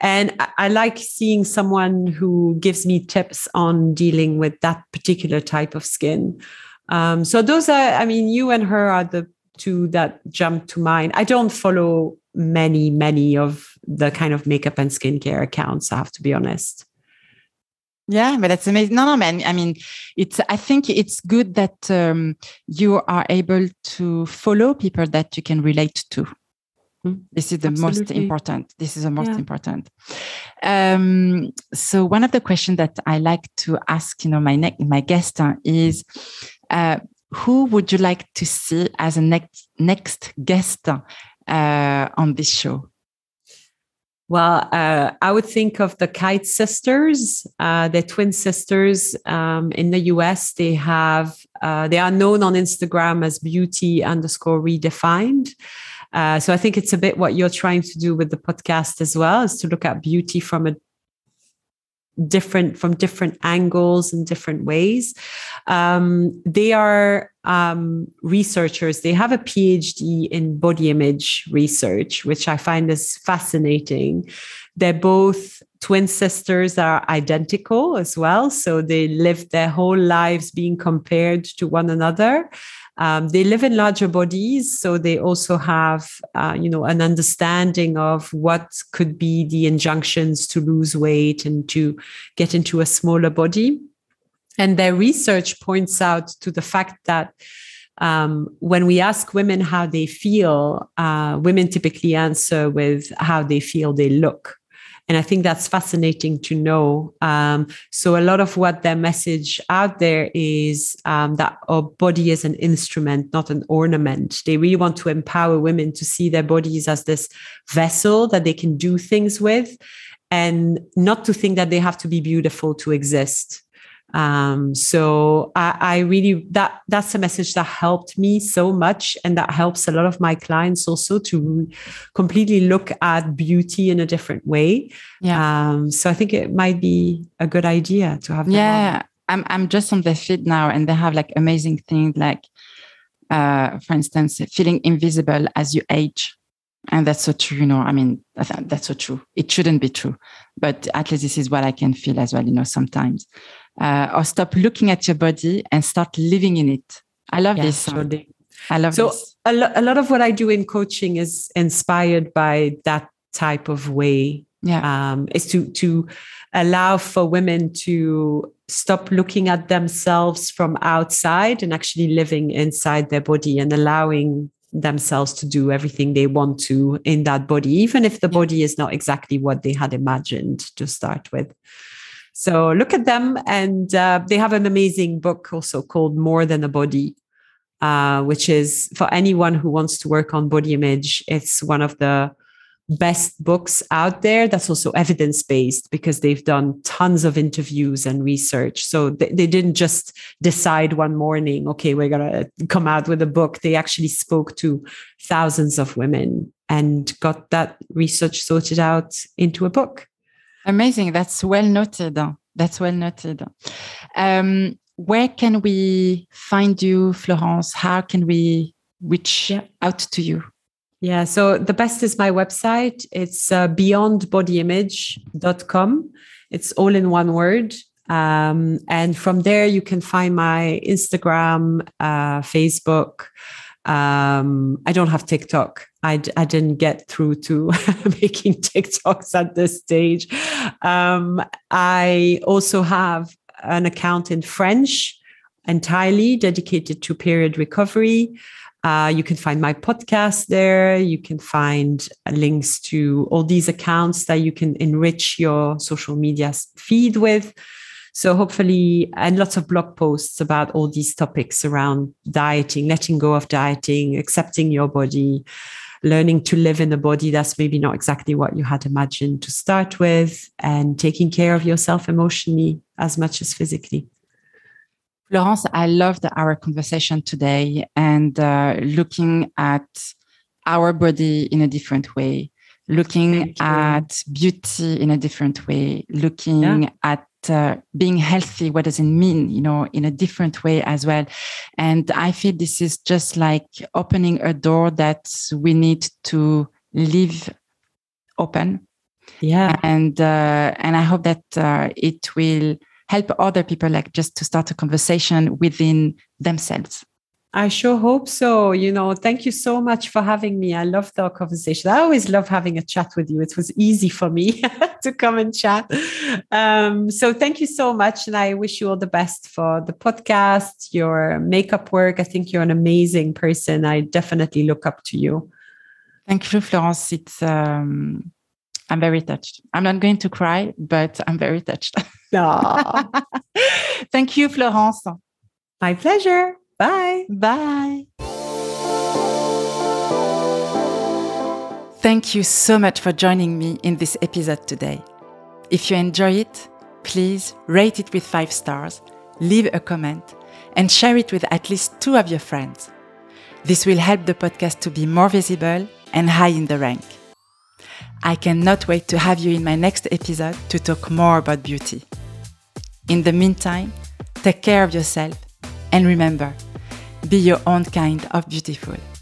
And I like seeing someone who gives me tips on dealing with that particular type of skin. Um, so those are, I mean, you and her are the two that jump to mind. I don't follow many, many of the kind of makeup and skincare accounts, I have to be honest. Yeah, but that's amazing. No, no, man. I mean, it's. I think it's good that um, you are able to follow people that you can relate to. Hmm. This is the Absolutely. most important. This is the most yeah. important. Um, so one of the questions that I like to ask, you know, my ne- my guest uh, is, uh, who would you like to see as a next next guest uh, on this show? Well, uh, I would think of the Kite sisters. Uh, they're twin sisters um, in the US. They have uh, they are known on Instagram as beauty underscore redefined. Uh, so I think it's a bit what you're trying to do with the podcast as well, is to look at beauty from a different from different angles and different ways. Um, they are um, researchers. They have a PhD in body image research, which I find is fascinating. They're both twin sisters are identical as well. So they lived their whole lives being compared to one another. Um, they live in larger bodies, so they also have, uh, you know, an understanding of what could be the injunctions to lose weight and to get into a smaller body. And their research points out to the fact that um, when we ask women how they feel, uh, women typically answer with how they feel they look. And I think that's fascinating to know. Um, so, a lot of what their message out there is um, that our body is an instrument, not an ornament. They really want to empower women to see their bodies as this vessel that they can do things with and not to think that they have to be beautiful to exist. Um, so I, I, really that that's a message that helped me so much, and that helps a lot of my clients also to completely look at beauty in a different way. Yeah. Um, so I think it might be a good idea to have. Yeah, I'm I'm just on their feed now, and they have like amazing things like, uh, for instance, feeling invisible as you age. And that's so true, you know. I mean, that's so true. It shouldn't be true, but at least this is what I can feel as well, you know, sometimes uh, or stop looking at your body and start living in it. I love yeah, this. Totally. I love so this. A, lo- a lot of what I do in coaching is inspired by that type of way. Yeah. Um, is to to allow for women to stop looking at themselves from outside and actually living inside their body and allowing themselves to do everything they want to in that body, even if the body is not exactly what they had imagined to start with. So look at them, and uh, they have an amazing book also called More Than a Body, uh, which is for anyone who wants to work on body image. It's one of the best books out there that's also evidence based because they've done tons of interviews and research. So they, they didn't just decide one morning, okay, we're going to come out with a book. They actually spoke to thousands of women and got that research sorted out into a book. Amazing. That's well noted. That's well noted. Um, where can we find you, Florence? How can we reach yeah. out to you? Yeah, so the best is my website. It's uh, beyondbodyimage.com. It's all in one word. Um, and from there, you can find my Instagram, uh, Facebook. Um, I don't have TikTok. I, I didn't get through to making TikToks at this stage. Um, I also have an account in French entirely dedicated to period recovery. Uh, you can find my podcast there. You can find links to all these accounts that you can enrich your social media feed with. So hopefully, and lots of blog posts about all these topics around dieting, letting go of dieting, accepting your body, learning to live in a body that's maybe not exactly what you had imagined to start with, and taking care of yourself emotionally as much as physically. Florence, I loved our conversation today and uh, looking at our body in a different way, looking at beauty in a different way, looking yeah. at uh, being healthy what does it mean you know in a different way as well. And i feel this is just like opening a door that we need to leave open. Yeah. And uh, and i hope that uh, it will help other people like just to start a conversation within themselves I sure hope so. You know, thank you so much for having me. I love the conversation. I always love having a chat with you. It was easy for me to come and chat. Um, so thank you so much. And I wish you all the best for the podcast, your makeup work. I think you're an amazing person. I definitely look up to you. Thank you, Florence. It's um, I'm very touched. I'm not going to cry, but I'm very touched. Thank you, Florence. My pleasure. Bye. Bye. Thank you so much for joining me in this episode today. If you enjoy it, please rate it with five stars, leave a comment, and share it with at least two of your friends. This will help the podcast to be more visible and high in the rank. I cannot wait to have you in my next episode to talk more about beauty. In the meantime, take care of yourself and remember, be your own kind of beautiful.